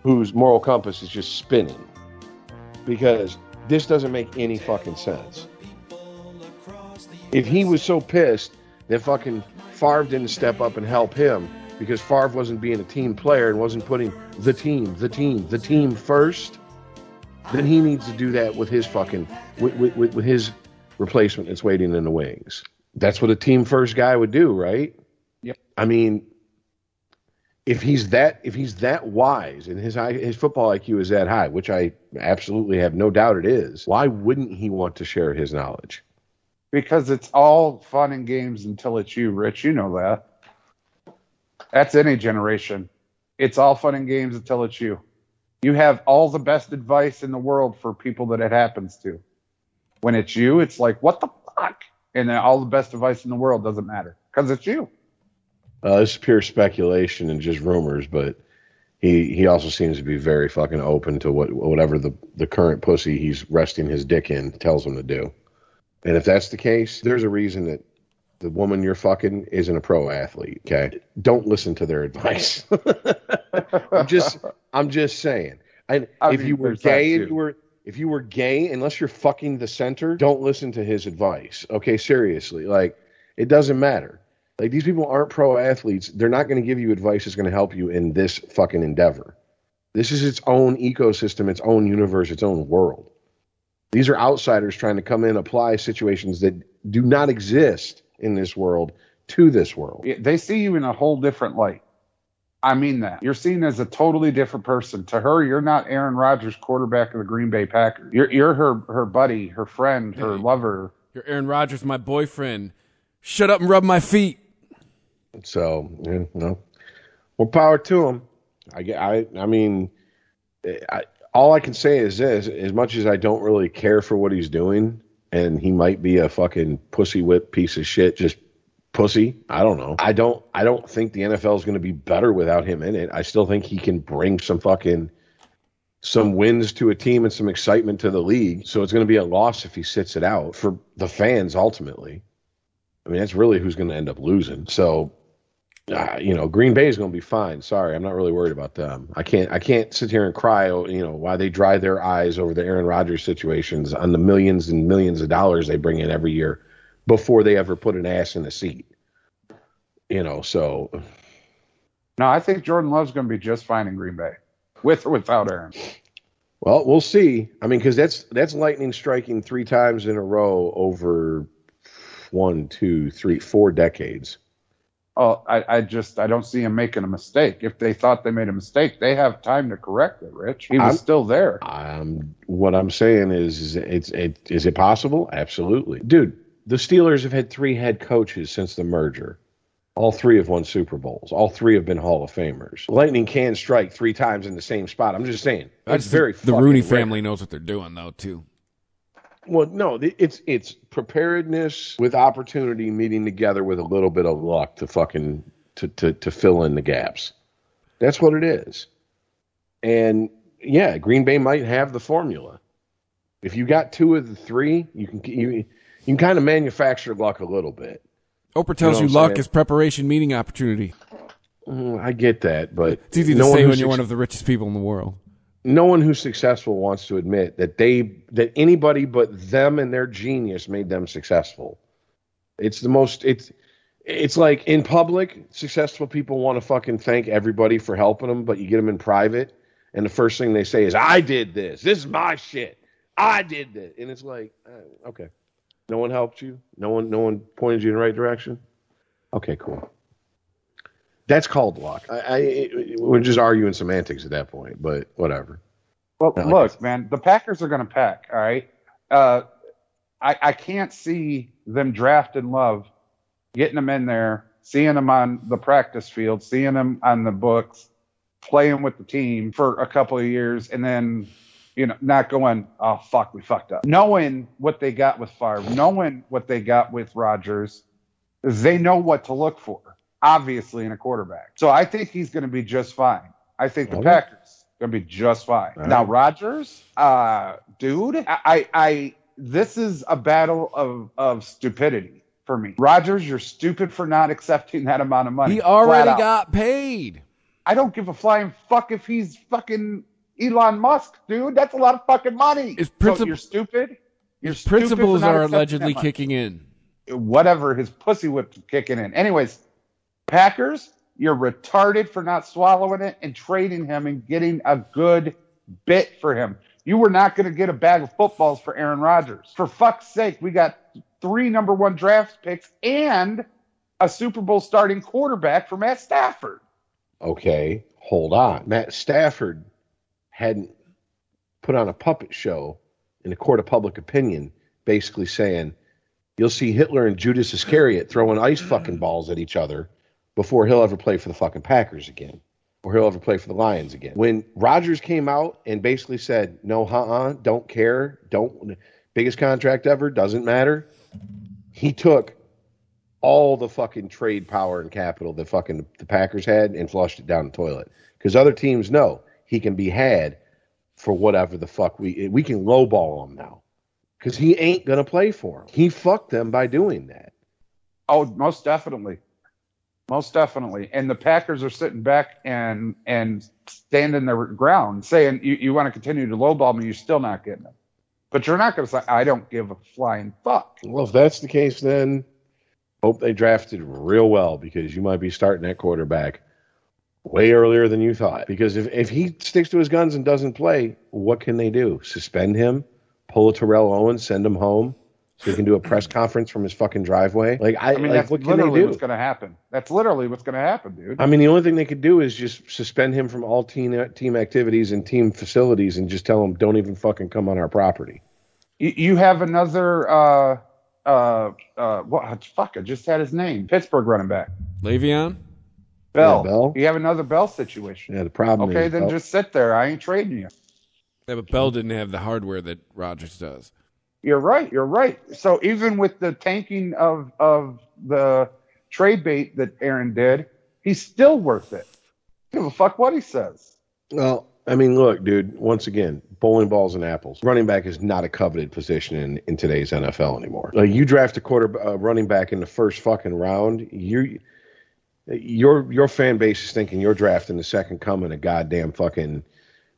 whose moral compass is just spinning because this doesn't make any fucking sense. If he was so pissed that fucking Favre didn't step up and help him because Favre wasn't being a team player and wasn't putting the team, the team, the team first, then he needs to do that with his fucking with, with, with with his replacement that's waiting in the wings. That's what a team first guy would do, right? Yep. I mean, if he's that if he's that wise and his his football IQ is that high, which I absolutely have no doubt it is, why wouldn't he want to share his knowledge? Because it's all fun and games until it's you, Rich. You know that. That's any generation. It's all fun and games until it's you. You have all the best advice in the world for people that it happens to. When it's you, it's like, what the fuck? And then all the best advice in the world doesn't matter because it's you. Uh, this is pure speculation and just rumors, but he he also seems to be very fucking open to what whatever the the current pussy he's resting his dick in tells him to do. And if that's the case, there's a reason that the woman you're fucking isn't a pro athlete. Okay, don't listen to their advice. I'm just I'm just saying. And I if mean, you were gay and you were if you were gay, unless you're fucking the center, don't listen to his advice. Okay, seriously, like it doesn't matter. Like these people aren't pro athletes. They're not going to give you advice that's going to help you in this fucking endeavor. This is its own ecosystem, its own universe, its own world. These are outsiders trying to come in, apply situations that do not exist in this world to this world. They see you in a whole different light. I mean that. You're seen as a totally different person. To her, you're not Aaron Rodgers, quarterback of the Green Bay Packers. You're you're her her buddy, her friend, her lover. You're Aaron Rodgers, my boyfriend. Shut up and rub my feet. So, you know, more power to him. I I, I mean, eh, I, all I can say is this: as much as I don't really care for what he's doing, and he might be a fucking pussy whip piece of shit, just pussy. I don't know. I don't. I don't think the NFL is going to be better without him in it. I still think he can bring some fucking some wins to a team and some excitement to the league. So it's going to be a loss if he sits it out for the fans ultimately. I mean, that's really who's going to end up losing. So uh, you know, Green Bay is going to be fine. Sorry, I'm not really worried about them. I can't. I can't sit here and cry. oh, You know, why they dry their eyes over the Aaron Rodgers situations on the millions and millions of dollars they bring in every year before they ever put an ass in a seat. You know, so No, I think Jordan Love's going to be just fine in Green Bay, with or without Aaron. well, we'll see. I mean, because that's that's lightning striking three times in a row over one, two, three, four decades. Oh, I, I just I don't see him making a mistake. If they thought they made a mistake, they have time to correct it. Rich, he was I'm- still there. Um, what I'm saying is, is it's it is it possible? Absolutely, dude. The Steelers have had three head coaches since the merger. All three have won Super Bowls. All three have been Hall of Famers. Lightning can strike three times in the same spot. I'm just saying. That's It's just very the Rooney rare. family knows what they're doing though too. Well, no, it's it's preparedness with opportunity meeting together with a little bit of luck to fucking to to to fill in the gaps. That's what it is. And yeah, Green Bay might have the formula. If you got two of the three, you can you, you can kind of manufacture luck a little bit. Oprah tells You you, know I'm luck saying? is preparation meeting opportunity. Mm, I get that, but It's easy to no say when you're one of the richest people in the world. No one who's successful wants to admit that they that anybody but them and their genius made them successful. It's the most it's it's like in public, successful people want to fucking thank everybody for helping them, but you get them in private, and the first thing they say is, "I did this. This is my shit. I did this," and it's like, uh, okay, no one helped you. No one, no one pointed you in the right direction. Okay, cool. That's called luck. I, I we're just arguing semantics at that point, but whatever. Well, like look, man, the Packers are going to pack. All right. Uh, I, I can't see them drafting Love, getting him in there, seeing him on the practice field, seeing him on the books, playing with the team for a couple of years, and then, you know, not going, oh, fuck, we fucked up. Knowing what they got with Favre, knowing what they got with Rodgers, they know what to look for, obviously, in a quarterback. So I think he's going to be just fine. I think the. Packers going to be just fine. Right. Now, Rodgers, uh, dude, I, I, I, this is a battle of, of stupidity for me. Rodgers, you're stupid for not accepting that amount of money. He already got paid. I don't give a flying fuck if he's fucking Elon Musk, dude. That's a lot of fucking money. His So princip- you're stupid. You're stupid for Principles are allegedly kicking in. Whatever his pussy whip kicking in. Anyways, Packers, you're retarded for not swallowing it and trading him and getting a good bit for him. You were not going to get a bag of footballs for Aaron Rodgers. For fuck's sake, we got three number one draft picks and a Super Bowl starting quarterback for Matt Stafford. Okay, hold on. Matt Stafford hadn't put on a puppet show in a court of public opinion, basically saying, You'll see Hitler and Judas Iscariot throwing ice fucking balls at each other before he'll ever play for the fucking Packers again. Or he'll ever play for the Lions again. When Rodgers came out and basically said, No, uh uh, don't care, don't biggest contract ever, doesn't matter. He took all the fucking trade power and capital that fucking the Packers had and flushed it down the toilet. Because other teams know he can be had for whatever the fuck we we can lowball him now. Because he ain't gonna play for him. He fucked them by doing that. Oh, most definitely. Most definitely. And the Packers are sitting back and and standing their ground, saying you, you want to continue to lowball me, you're still not getting it. But you're not going to say, I don't give a flying fuck. Well, if that's the case, then hope they drafted real well because you might be starting that quarterback way earlier than you thought. Because if, if he sticks to his guns and doesn't play, what can they do? Suspend him, pull a Terrell Owens, send him home so he can do a press conference from his fucking driveway? Like I, I mean, like, that's what can they literally do? what's going to happen. That's literally what's going to happen, dude. I mean, the only thing they could do is just suspend him from all team team activities and team facilities, and just tell him don't even fucking come on our property. You, you have another, uh, uh, uh, what? Fuck, I just had his name. Pittsburgh running back. Le'Veon? Bell. Yeah, Bell. You have another Bell situation. Yeah, the problem Okay, is then oh, just sit there. I ain't trading you. Yeah, but Bell didn't have the hardware that Rodgers does. You're right. You're right. So even with the tanking of of the trade bait that Aaron did, he's still worth it. Give a fuck what he says. well. I mean, look, dude. Once again, bowling balls and apples. Running back is not a coveted position in, in today's NFL anymore. Like you draft a quarter uh, running back in the first fucking round, you your your fan base is thinking you're drafting the second coming of goddamn fucking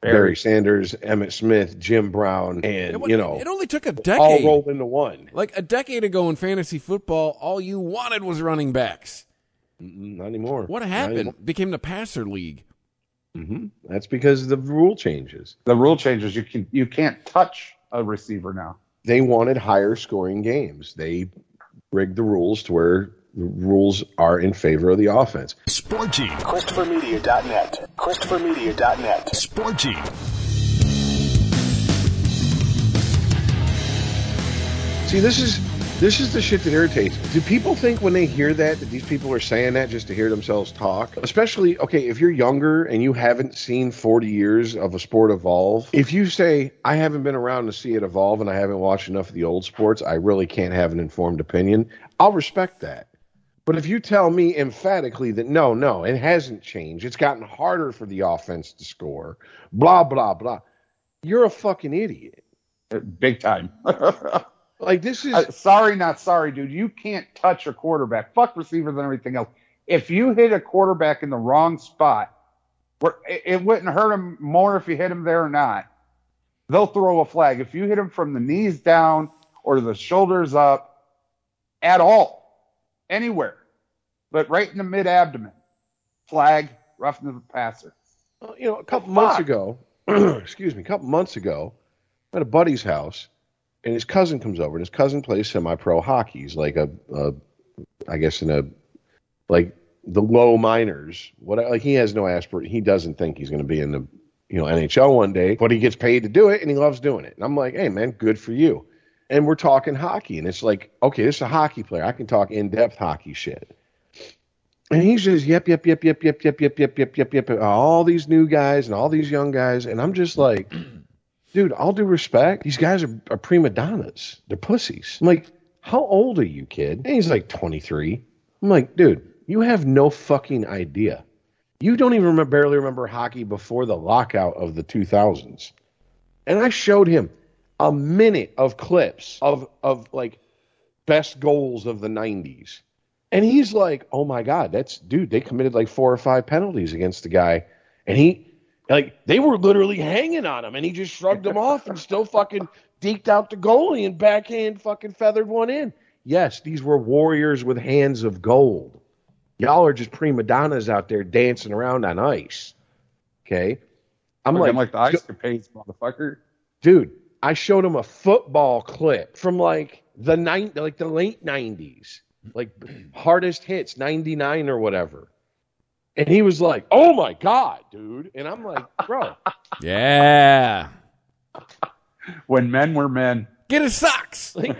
Barry, Barry. Sanders, Emmitt Smith, Jim Brown, and It, you know it only took a decade, all rolled into one. Like a decade ago in fantasy football, all you wanted was running backs. Not anymore. What happened? anymore. Became the passer league. hmm That's because the rule changes. The rule changes. You can you can't touch a receiver now. They wanted higher scoring games. They rigged the rules to where the rules are in favor of the offense. Sport Gene. ChristopherMedia.net. ChristopherMedia.net. Sport Gene. See, this is this is the shit that irritates me. Do people think when they hear that that these people are saying that just to hear themselves talk? Especially, okay, if you're younger and you haven't seen 40 years of a sport evolve, if you say, I haven't been around to see it evolve and I haven't watched enough of the old sports, I really can't have an informed opinion, I'll respect that. But if you tell me emphatically that no, no, it hasn't changed, it's gotten harder for the offense to score, blah, blah, blah, you're a fucking idiot. Uh, Big time. Like this is Uh, sorry, not sorry, dude. You can't touch a quarterback. Fuck receivers and everything else. If you hit a quarterback in the wrong spot, where it, it wouldn't hurt him more if you hit him there or not. They'll throw a flag. If you hit him from the knees down or the shoulders up, at all, anywhere, but right in the mid abdomen, flag, roughness of the passer. Well, you know, a couple The months ah. ago, excuse me, a couple months ago, I'm at a buddy's house, and his cousin comes over, and his cousin plays semi-pro hockey. He's like a, a I guess in a, like the low minors. What like he has no aspirate. He doesn't think he's going to be in the, you know, NHL one day, but he gets paid to do it, and he loves doing it. And I'm like, hey man, good for you. And we're talking hockey, and it's like, okay, this is a hockey player. I can talk in-depth hockey shit. And he's just yep, yep, yep, yep, yep, yep, yep, yep, yep, yep, yep. All these new guys and all these young guys, and I'm just like, dude, all due respect, these guys are, are prima donnas. They're pussies. I'm like, how old are you, kid? And he's like 23. I'm like, dude, you have no fucking idea. You don't even remember, barely remember hockey before the lockout of the 2000s. And I showed him a minute of clips of of like best goals of the 90s. And he's like, "Oh my god, that's dude, they committed like four or five penalties against the guy." And he like they were literally hanging on him and he just shrugged them off and still fucking deked out the goalie and backhand fucking feathered one in. Yes, these were warriors with hands of gold. Y'all are just prima donnas out there dancing around on ice. Okay? I'm like, I'm like, like, like the ice capades, motherfucker. dude, I showed him a football clip from like the nine, like the late '90s, like hardest hits '99 or whatever, and he was like, "Oh my god, dude!" And I'm like, "Bro, Yeah. When men were men. Get his socks. like,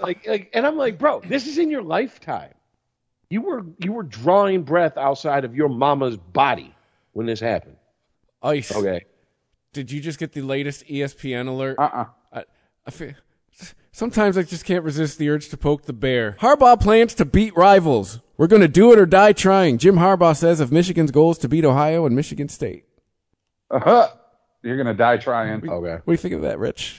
like, like," and I'm like, "Bro, this is in your lifetime. You were you were drawing breath outside of your mama's body when this happened." Ice. Okay, Did you just get the latest ESPN alert? Uh-uh. I, I feel, sometimes I just can't resist the urge to poke the bear. Harbaugh plans to beat rivals. We're going to do it or die trying. Jim Harbaugh says of Michigan's goals to beat Ohio and Michigan State. Uh-huh. You're gonna die trying. okay. What do you think of that, Rich?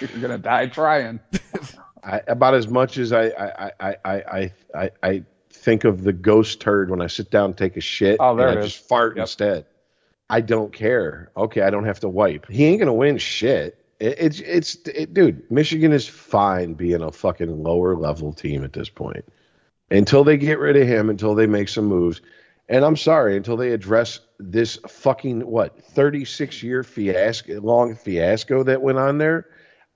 You're gonna die trying. I, about as much as I I, I, I, I, I I think of the ghost turd when I sit down and take a shit Oh, there and it I is. just fart Yep. instead. I don't care. Okay, I don't have to wipe. He ain't gonna win shit. It, it's it's it, dude. Michigan is fine being a fucking lower level team at this point until they get rid of him, until they make some moves. And I'm sorry, until they address this fucking what 36 year fiasco, long fiasco that went on there.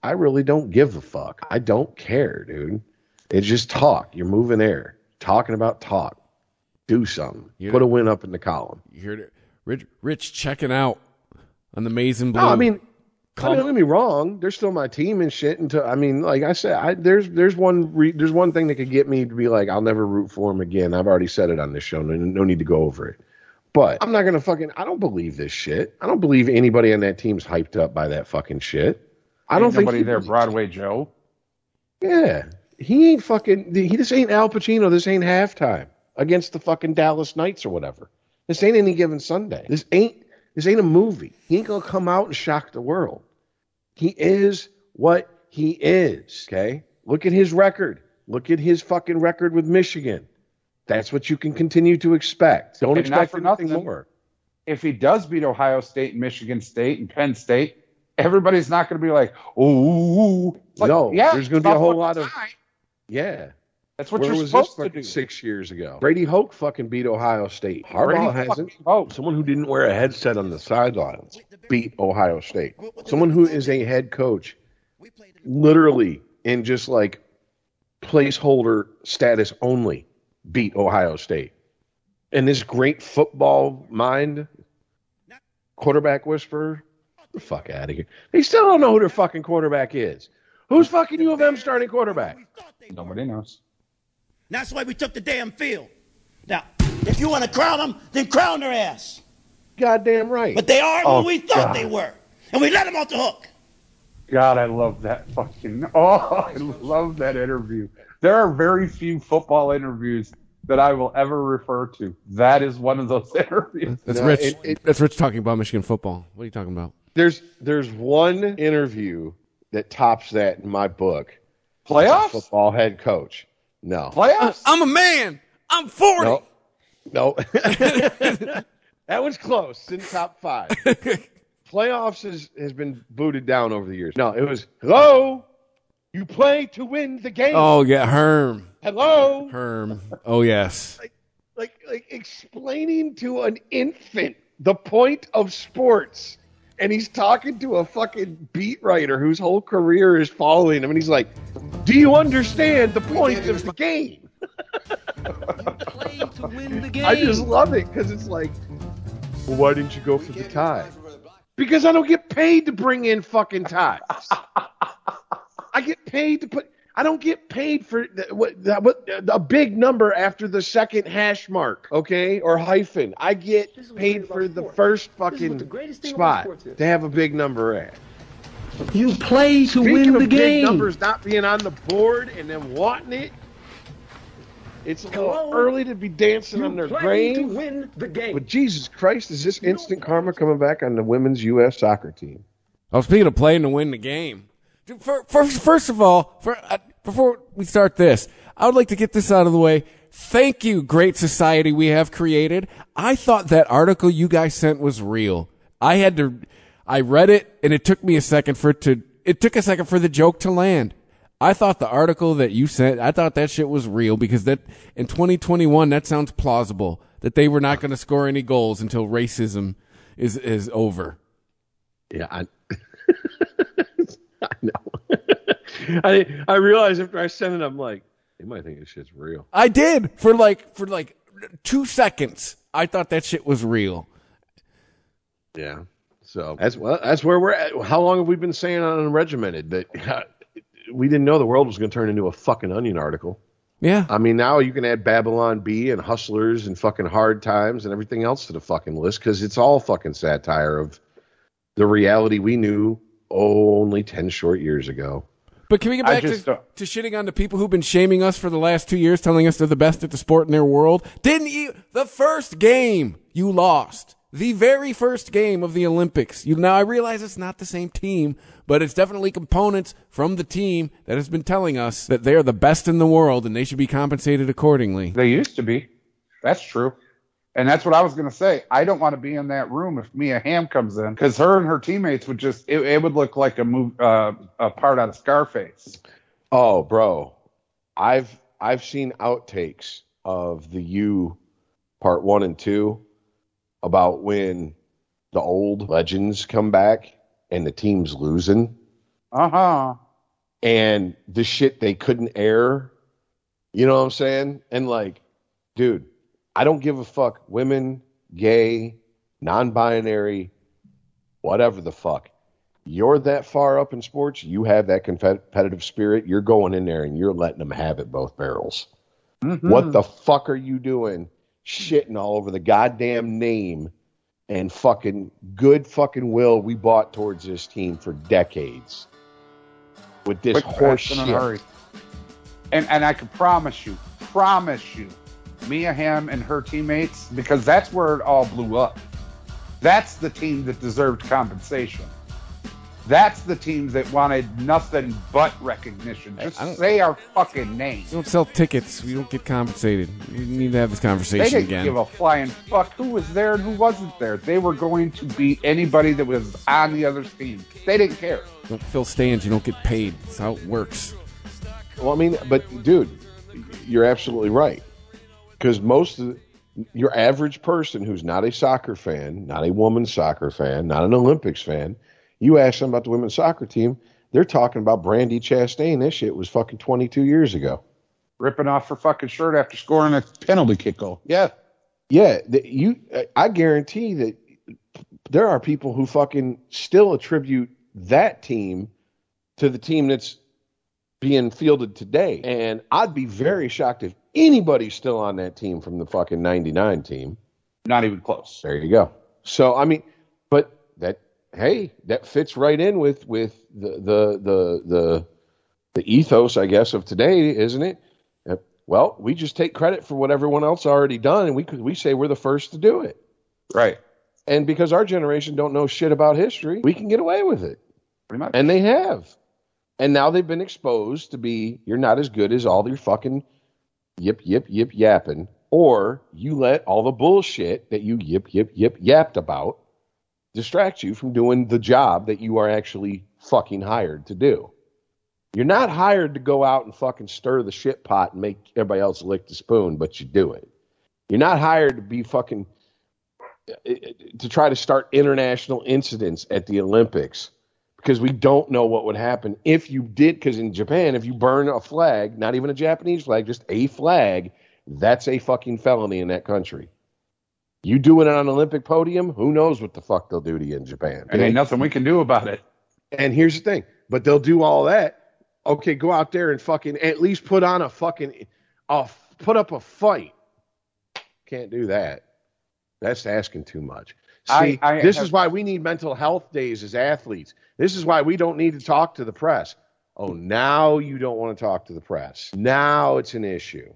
I really don't give a fuck. I don't care, dude. It's just talk. You're moving air. Talking about talk. Do something. You Put a win up in the column. You heard it. Rich, Rich checking out on the maize and blue. No, I mean, I mean, don't get me wrong. They're still my team and shit. Until I mean, like I said, I, there's there's one re, there's one thing that could get me to be like, I'll never root for him again. I've already said it on this show. No, no need to go over it. But I'm not gonna fucking. I don't believe this shit. I don't believe anybody on that team's hyped up by that fucking shit. I don't Ain't think nobody there, Broadway Joe. Yeah, he ain't fucking. He this ain't Al Pacino. This ain't halftime against the fucking Dallas Knights or whatever. This ain't any given Sunday. This ain't this ain't a movie. He ain't gonna come out and shock the world. He is what he is. Okay, look at his record. Look at his fucking record with Michigan. That's what you can continue to expect. Don't And expect for anything nothing. more. If he does beat Ohio State and Michigan State and Penn State, everybody's not going to be like, "Oh, No, yeah." there's gonna be a whole lot of- tie. Yeah. That's what Where you're was this supposed to do. six years ago? Brady Hoke fucking beat Ohio State. Harbaugh Brady hasn't. fucking Hoke. Someone who didn't wear a headset on the sidelines beat Ohio State. Someone who is a head coach, literally in just like placeholder status only, beat Ohio State. And this great football mind, quarterback whisperer, get the fuck out of here. They still don't know who their fucking quarterback is. Who's fucking U of M starting quarterback? Nobody knows. That's why we took the damn field. Now, if you want to crown them, then crown their ass. Goddamn right. But they are Oh, what we thought God. they were. And we let them off the hook. God, I love that fucking. Oh, I love that interview. There are very few football interviews that I will ever refer to. That is one of those interviews. That's No, Rich. it- it- That's Rich talking about Michigan football. What are you talking about? There's there's one interview that tops that in my book. Playoffs? Football head coach. No. Playoffs? Uh, I'm a man. I'm 40. No. No. that was close. In top five. Playoffs has, has been booted down over the years. No, it was hello. You play to win the game. Oh yeah, Herm. Hello. Herm. Oh yes. like, Like like explaining to an infant the point of sports. And he's talking to a fucking beat writer whose whole career is following him, and he's like, "Do you understand the point of the game?" I just love it because it's like, well, why didn't you go for the tie? Because I don't get paid to bring in fucking ties. I get paid to put. I don't get paid for what, what a big number after the second hash mark, okay, or hyphen. I get paid for the first fucking spot to have a big number at. You play to Speaking win of the big game. numbers not being on the board and then wanting it, it's a little Hello? early to be dancing on their play to win the game. But Jesus Christ, is this instant karma coming back on the women's U.S. soccer team? I was speaking of playing to win the game. First, first of all, for, uh, before we start this, I would like to get this out of the way. Thank you, great society we have created. I thought that article you guys sent was real. I had to, I read it and it took me a second for it to, it took a second for the joke to land. I thought the article that you sent, I thought that shit was real because that in 2021, that sounds plausible that they were not going to score any goals until racism is, is over. Yeah, I, I know. I I realized after I sent it, I'm like, they might think this shit's real. I did for like for like two seconds. I thought that shit was real. Yeah. So that's well, that's where we're at. How long have we been saying on Unregimented that uh, we didn't know the world was going to turn into a fucking Onion article? Yeah, I mean, now you can add Babylon Bee and Hustlers and fucking Hard Times and everything else to the fucking list because it's all fucking satire of the reality we knew only 10 short years ago. but can we get back just to, don't- to shitting on the people who've been shaming us for the last two years, telling us they're the best at the sport in their world? Didn't you? The first game you lost, the very first game of the Olympics. You now I realize it's not the same team, but it's definitely components from the team that has been telling us that they are the best in the world and they should be compensated accordingly. They used to be. That's true. And that's what I was going to say. I don't want to be in that room if Mia Hamm comes in because her and her teammates would just, it, it would look like a move, uh, a part out of Scarface. Oh, bro. I've I've seen outtakes of the U part 1 and 2 about when the old legends come back and the team's losing Uh huh. and the shit they couldn't air. You know what I'm saying? And like, dude, I don't give a fuck. Women, gay, non binary, whatever the fuck. You're that far up in sports, you have that competitive spirit, you're going in there and you're letting them have it both barrels. Mm-hmm. What the fuck are you doing shitting all over the goddamn name and fucking good fucking will we bought towards this team for decades? With this Quick, horse fast, shit. in hurry. And, and I can promise you, promise you, Mia Hamm and her teammates, because that's where it all blew up. That's the team that deserved compensation. That's the team that wanted nothing but recognition. Just I say our fucking name. We don't sell tickets. We don't get compensated. We need to have this conversation They conversation didn't again. give a flying fuck who was there and who wasn't there. They were going to beat anybody that was on the other team. They didn't care. don't fill stands. You don't get paid. That's how it works. Well, I mean, but dude, you're absolutely right. Because most of the, your average person who's not a soccer fan, not a women's soccer fan, not an Olympics fan, you ask them about the women's soccer team, they're talking about Brandi Chastain. That shit was fucking 22 years ago. Ripping off her fucking shirt after scoring a penalty kick goal. Yeah. Yeah, the, you. I guarantee that there are people who fucking still attribute that team to the team that's being fielded today, and I'd be very shocked if anybody's still on that team from the fucking '99 team. Not even close. There you go. So I mean, but that hey, that fits right in with with the the the the, the ethos, I guess, of today, isn't it? Well, we just take credit for what everyone else already done, and we could we say we're the first to do it. Right. And because our generation don't know shit about history, we can get away with it. Pretty much. And they have. And now they've been exposed to be you're not as good as all your fucking yip yip yip yapping, or you let all the bullshit that you yip yip yip yapped about distract you from doing the job that you are actually fucking hired to do. You're not hired to go out and fucking stir the shit pot and make everybody else lick the spoon, but you do it. You're not hired to be fucking eh, eh, to try to start international incidents at the Olympics because we don't know what would happen if you did. Because in Japan, if you burn a flag, not even a Japanese flag, just a flag, that's a fucking felony in that country. You do it on an Olympic podium, who knows what the fuck they'll do to you in Japan? and ain't nothing we can do about it. And here's the thing, but they'll do all that. Okay, go out there and fucking at least put on a fucking, uh, put up a fight. Can't do that. That's asking too much. See, I- I this have- is why we need mental health days as athletes. This is why we don't need to talk to the press. Oh, now you don't want to talk to the press. Now it's an issue.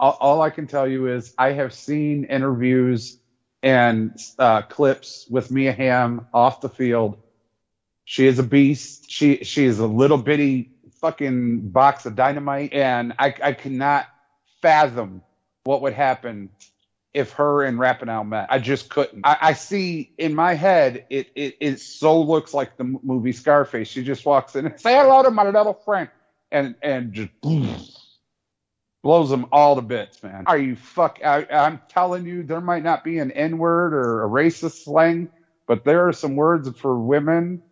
all, all I can tell you is I have seen interviews and uh, clips with Mia Hamm off the field. She is a beast. She she is a little bitty fucking box of dynamite, and I I cannot fathom what would happen if her and Rapinoe met. I just couldn't. I, I see in my head it, it it so looks like the movie Scarface. She just walks in and say hello to my little friend, and and just blows them all to bits, man. Are you fuck? I, I'm telling you, there might not be an N word or a racist slang, but there are some words for women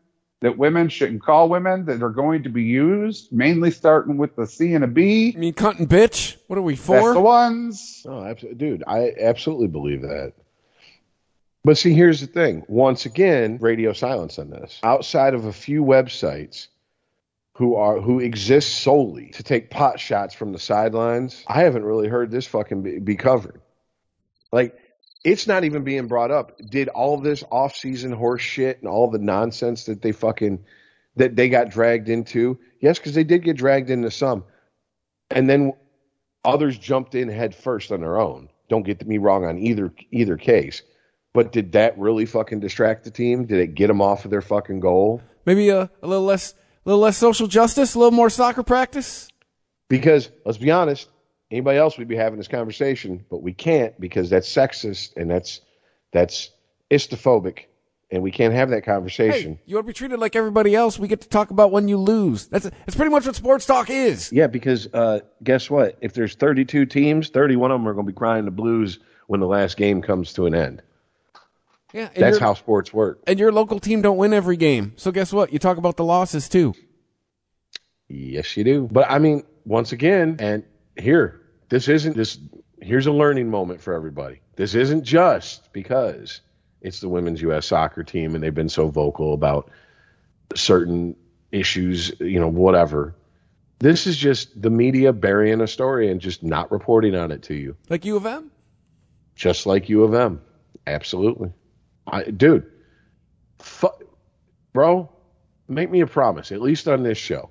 that women shouldn't call women that are going to be used, mainly starting with the C and a B. I mean, cunt and bitch. What are we That's the ones. Oh, absolutely, dude. I absolutely believe that. But see, here's the thing. Once again, radio silence on this. Outside of a few websites who are who exist solely to take pot shots from the sidelines, I haven't really heard this fucking be, be covered. Like, it's not even being brought up. Did all this off-season horse shit and all the nonsense that they fucking that they got dragged into? Yes, because they did get dragged into some, and then others jumped in head first on their own. Don't get me wrong on either either case. But did that really fucking distract the team? Did it get them off of their fucking goal? Maybe a, a little less, a little less social justice, a little more soccer practice. Because let's be honest, anybody else we'd be having this conversation, but we can't because that's sexist and that's that's istophobic, and we can't have that conversation. Hey, you want to be treated like everybody else. We get to talk about when you lose. That's that's pretty much what sports talk is. Yeah, because uh, guess what? If there's 32 teams, 31 of them are going to be crying the blues when the last game comes to an end. Yeah, and That's your- how sports work. And your local team don't win every game. So guess what? You talk about the losses too. Yes, you do. But I mean, once again, and here, this isn't this. Here's a learning moment for everybody. This isn't just because it's the women's U.S. soccer team and they've been so vocal about certain issues, you know, whatever. This is just the media burying a story and just not reporting on it to you, Like U of M. just like U of M. Absolutely, I, dude. Fu- bro, make me a promise, at least on this show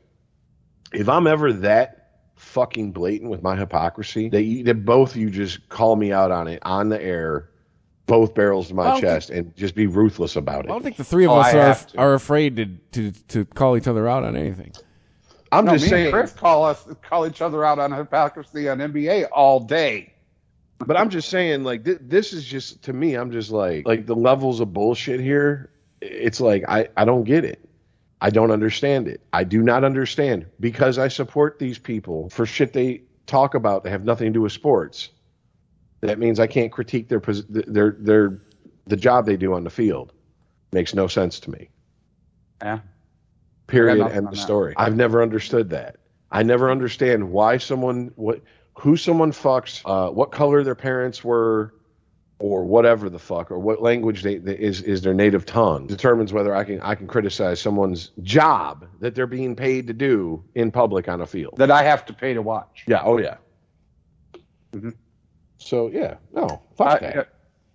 if I'm ever that fucking blatant with my hypocrisy, that, you, that both of you just call me out on it on the air, both barrels to my don't chest, and just be ruthless about it. I don't think the three of Oh, us are have are afraid to, to to call each other out on anything. I'm No, just me saying, and Chris call us call each other out on hypocrisy on NBA all day. but I'm just saying, like th- this is just to me. I'm just like, like the levels of bullshit here. It's like I I don't get it. I don't understand it. I do not understand because I support these people for shit they talk about that have nothing to do with sports. That means I can't critique their their their the job they do on the field. Makes no sense to me. Yeah. Period. End of story. I've never understood that. I never understand why someone what who someone fucks, uh, what color their parents were, or whatever the fuck, or what language they, they is is their native tongue determines whether I can I can criticize someone's job that they're being paid to do in public on a field. That I have to pay to watch. Yeah. Oh yeah. Mhm. So yeah. No. Fuck I- that.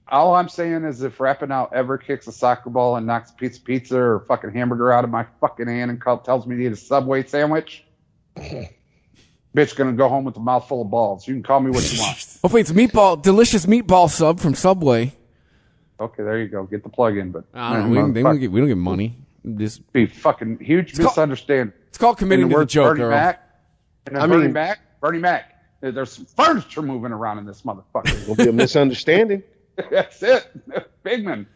all I'm saying is if Rapinoe ever kicks a soccer ball and knocks a piece of pizza or fucking hamburger out of my fucking hand and tells me to eat a Subway sandwich, bitch gonna go home with a mouthful of balls. You can call me what you want. Oh, Hopefully it's meatball, delicious meatball sub from Subway. Okay, there you go. Get the plug in, but I don't know. We, don't- they don't get, we don't get money. Just be fucking huge called- misunderstanding. it's called committing In to the words of joke, Bernie Earl. Mac, and then I Bernie mean- Mac, Bernie Mac. There's some furniture moving around in this motherfucker. It'll be a misunderstanding. That's it, Bigman.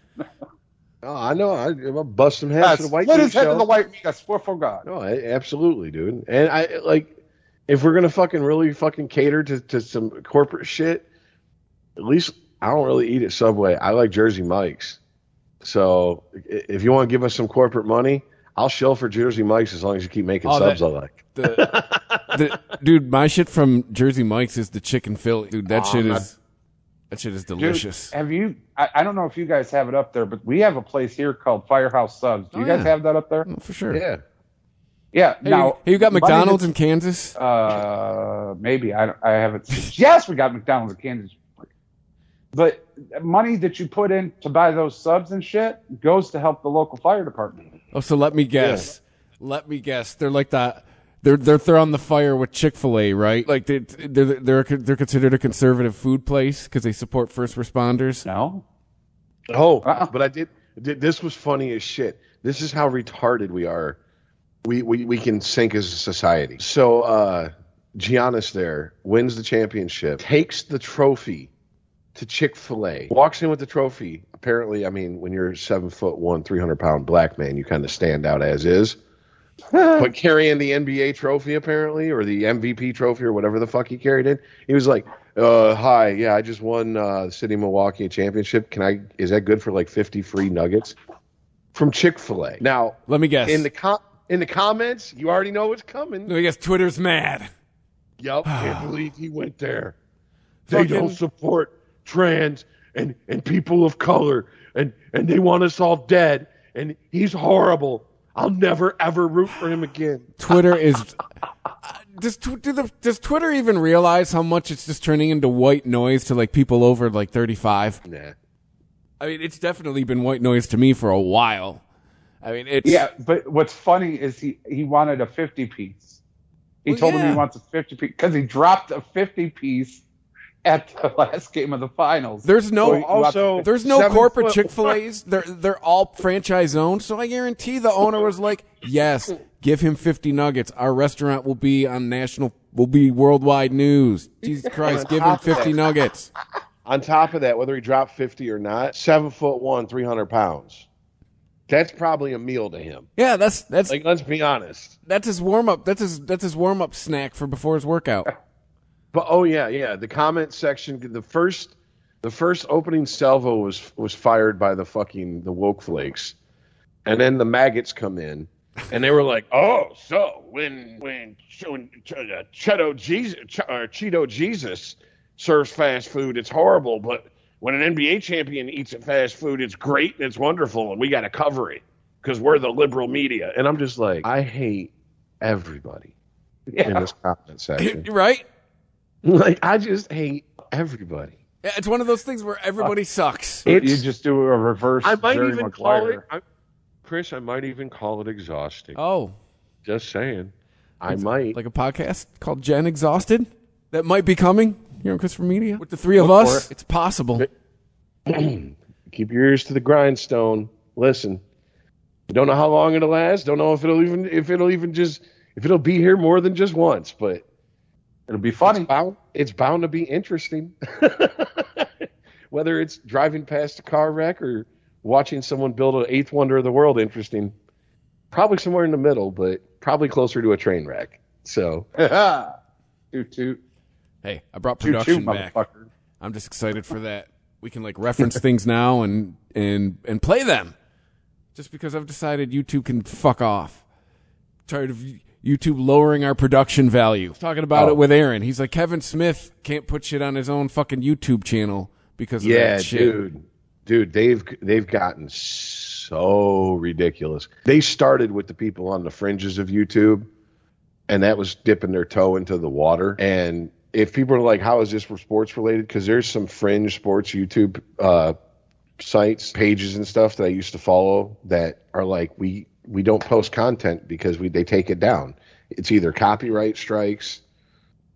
Oh, I know. I, I'll bust some heads That's to the white split meat his head to the white meat. I swear for God. No, I, absolutely, dude. And I like if we're gonna fucking really fucking cater to, to some corporate shit. At least I don't really eat at Subway. I like Jersey Mike's. So if you want to give us some corporate money, I'll shell for Jersey Mike's as long as you keep making Oh, subs that- I like. the, the dude. My shit from Jersey Mike's is the chicken Philly, dude. That Oh, shit I'm is that shit is Dude, delicious. have you? I, I don't know if you guys have it up there, but we have a place here called Firehouse Subs. Do you Oh, guys yeah. have that up there? Oh, for sure. Yeah. Yeah. Hey, now you, hey, you got McDonald's in Kansas? Uh, maybe I, don't- I haven't. yes, we got McDonald's in Kansas. But money that you put in to buy those subs and shit goes to help the local fire department. Oh, so let me guess. Let me guess. They're like that. They're they're they're on the fire with Chick Fil A, right? Like they they're they're they're considered a conservative food place because they support first responders. No. Oh, Uh-uh. but I did, did. This was funny as shit. This is how retarded we are. We we we can sink as a society. So uh Giannis there wins the championship, takes the trophy to Chick Fil A, walks in with the trophy. Apparently, I mean, when you're seven foot one, three hundred pound black man, you kind of stand out as is. but carrying the NBA trophy apparently, or the MVP trophy, or whatever the fuck he carried in, he was like, uh, "Hi, yeah, I just won uh, the city of Milwaukee championship. Can I? Is that good for like fifty free nuggets from Chick Fil A?" Now, Let me guess. in the com- in the comments, you already know what's coming. I guess Twitter's mad. Yup, can't believe he went there. They Fucking- don't support trans and, and people of color, and, and they want us all dead, and he's horrible. I'll never ever root for him again. Twitter is. Does, tw- do the, does Twitter even realize how much it's just turning into white noise to like people over like 35? Nah. I mean, it's definitely been white noise to me for a while. I mean, it's Yeah, but what's funny is he he wanted a fifty piece. He Well, told him he wants a fifty piece because he dropped a fifty piece at the last game of the finals. There's no So also- There's no corporate Chick Fil A's. They're they're all franchise owned. So I guarantee the owner was like, "Yes, give him 50 nuggets. Our restaurant will be on national, will be worldwide news. Jesus Christ, give him 50 nuggets." On top of that, whether he dropped fifty or not, seven foot one, three hundred pounds. That's probably a meal to him. Yeah, that's that's Like, let's be honest. that's his warm up. That's his that's his warm up snack for before his workout. But oh yeah, yeah. The comment section, the first, the first opening salvo was was fired by the fucking the woke flakes, and then the maggots come in, and they were like, "Oh, so when when when uh, Cheeto Jesus or Cheeto Jesus serves fast food, it's horrible, but when an NBA champion eats at fast food, it's great and it's wonderful, and we got to cover it because we're the liberal media." And I'm just like, I hate everybody in this comment section. right? Like I just hate everybody. It's one of those things where everybody uh, sucks. you just do a reverse. I might Jerry even Maguire. call it I, Chris, I might even call it exhausting. Oh, Just saying. I might. like a podcast called Jen Exhausted that might be coming here on Christopher Media with the three of Look us. it. It's possible. Keep your ears to the grindstone. Listen. Don't know how long it'll last. Don't know if it'll even if it'll even just if it'll be here more than just once, but It'll be it's funny. bound it's bound to be interesting. Whether it's driving past a car wreck or watching someone build an eighth wonder of the world interesting. Probably somewhere in the middle, but probably closer to a train wreck. So toot toot. Hey, I brought production toot, back. I'm just excited for that. We can like reference things now and and and play them. Just because I've decided YouTube can fuck off. Tired of YouTube lowering our production value. Talking about Oh. it with Aaron. He's like Kevin Smith can't put shit on his own fucking YouTube channel because of yeah, that shit. dude, dude, they've they've gotten so ridiculous. They started with the people on the fringes of YouTube, and that was dipping their toe into the water. And if people are like, "How is this for sports related?" Because there's some fringe sports YouTube uh, sites, pages, and stuff that I used to follow that are like, we we don't post content because we they take it down. It's either copyright strikes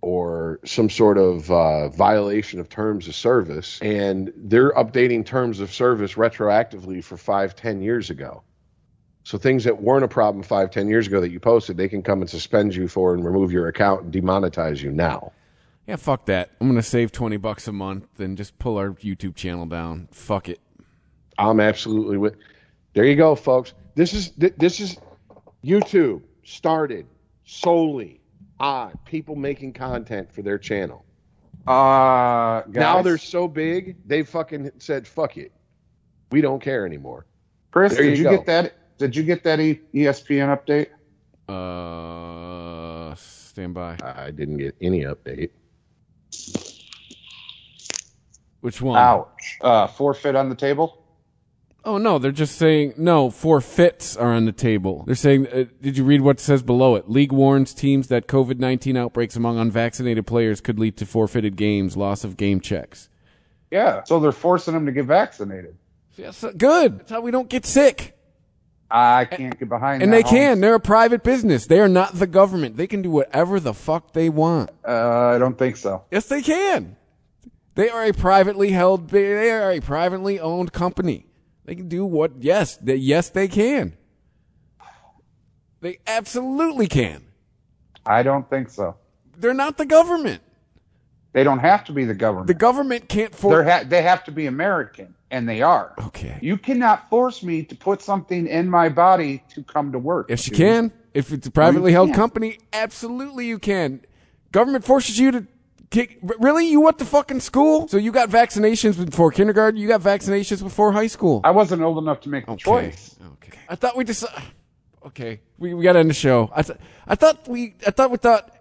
or some sort of uh, violation of terms of service, and they're updating terms of service retroactively for five, ten years ago. So things that weren't a problem five, ten years ago that you posted, they can come and suspend you for and remove your account and demonetize you now. Yeah, fuck that. I'm gonna save twenty bucks a month and just pull our YouTube channel down. Fuck it. I'm absolutely with. There you go, folks. This is this is YouTube started solely on people making content for their channel. Uh, guys, Now they're so big, they fucking said, "Fuck it, we don't care anymore." Chris, there did you you, get that? Did you get that e- ESPN update? Uh, stand by. I didn't get any update. Which one? Ouch. Uh, forfeit on the table. Oh no, they're just saying no. Forfeits are on the table. They're saying. Uh, did you read what says below it? League warns teams that COVID nineteen outbreaks among unvaccinated players could lead to forfeited games, loss of game checks. Yeah. So they're forcing them to get vaccinated. Yes, uh, good. That's how we don't get sick. I can't get behind that. And they can. They're a private business. They are not the government. They can do whatever the fuck they want. Uh, I don't think so. Yes, they can. They are a privately held. They are a privately owned company. They can do what? Yes, they, yes, they can. They absolutely can. I don't think so. They're not the government. They don't have to be the government. The government can't force. ha- they have to be American, and they are. okay. You cannot force me to put something in my body to come to work. Yes, you dude. can. If it's a privately held company, absolutely you can. Government forces you to take. Really, you went to fucking school, so you got vaccinations before kindergarten. You got vaccinations before high school. I wasn't old enough to make the Okay. choice. Okay. I thought we just. Uh, okay, we we got to end the show. I th- I thought we I thought we thought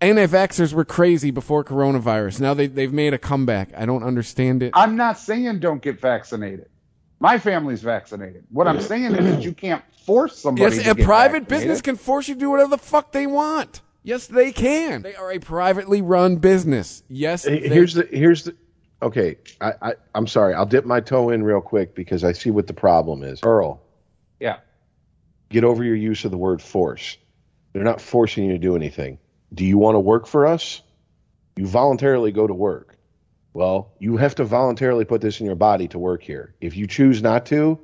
anti-vaxxers were crazy before coronavirus. Now they they've made a comeback. I don't understand it. I'm not saying don't get vaccinated. My family's vaccinated. What I'm saying is that you can't force somebody. Yes, to a private vaccinated. business can force you to do whatever the fuck they want. Yes, they can. They are a privately run business. Yes, Hey, they- Here's the here's the. Okay, I, I I'm sorry. I'll dip my toe in real quick because I see what the problem is. Earl, Yeah. get over your use of the word force. They're not forcing you to do anything. Do you want to work for us? You voluntarily go to work. Well, you have to voluntarily put this in your body to work here. If you choose not to,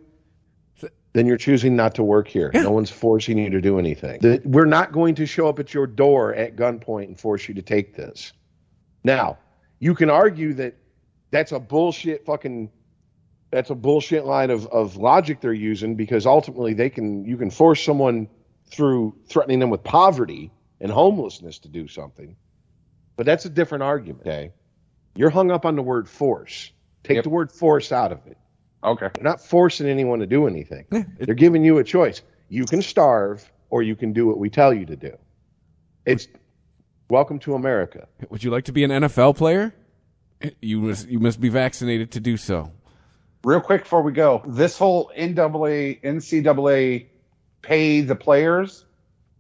then you're choosing not to work here. No one's forcing you to do anything. The- we're not going to show up at your door at gunpoint and force you to take this. Now, you can argue that that's a bullshit fucking that's a bullshit line of, of logic they're using because ultimately they can you can force someone through threatening them with poverty and homelessness to do something. But that's a different argument. Okay. You're hung up on the word force. Take Yep. the word force out of it. Okay. They're not forcing anyone to do anything. They're giving you a choice. You can starve or you can do what we tell you to do. It's welcome to America. Would you like to be an NFL player? You must you must be vaccinated to do so. Real quick before we go, this whole NAA, NCAA pay the players.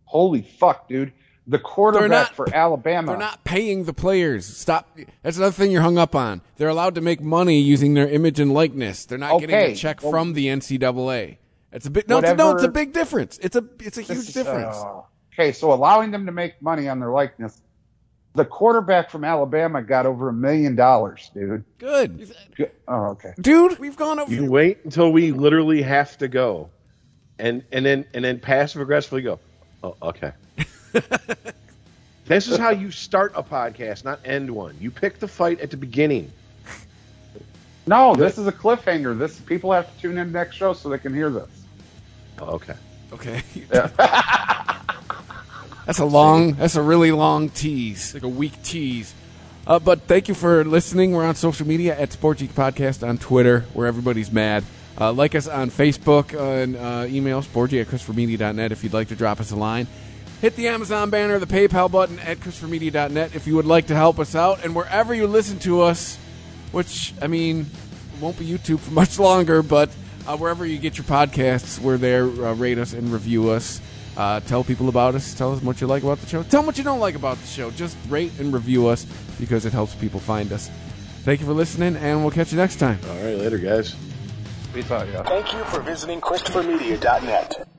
Holy fuck, dude! The quarterback not- for Alabama. They're not paying the players. Stop. That's another thing you're hung up on. They're allowed to make money using their image and likeness. They're not getting a check well- from the NCAA. It's a bit. No, it's a, no, it's a big difference. It's a it's a huge is- difference. uh, okay, so allowing them to make money on their likeness. The quarterback from Alabama got over a million dollars, dude. Good, Good. Oh, okay. dude. We've gone over. You wait until we literally have to go, and and then and then passive aggressively go. Oh, okay. this is how you start a podcast, not end one. You pick the fight at the beginning. No, this is a cliffhanger. This people have to tune in next show so they can hear this. Oh, okay. Okay. that's a long. That's a really long tease, like a weak tease. Uh, but thank you for listening. We're on social media at Sport Geek Podcast on Twitter, where everybody's mad. Uh, like us on Facebook uh, and uh, email sportgeek at ChristopherMedia.net if you'd like to drop us a line. Hit the Amazon banner, the PayPal button at ChristopherMedia.net if you would like to help us out. And wherever you listen to us, which, I mean, won't be YouTube for much longer, but uh, wherever you get your podcasts, we're there. Uh, rate us and review us. Uh, tell people about us. Tell us what you like about the show. Tell them what you don't like about the show. Just rate and review us because it helps people find us. Thank you for listening, and we'll catch you next time. All right, later, guys. Peace out, yeah. Thank you for visiting ChristopherMedia.net.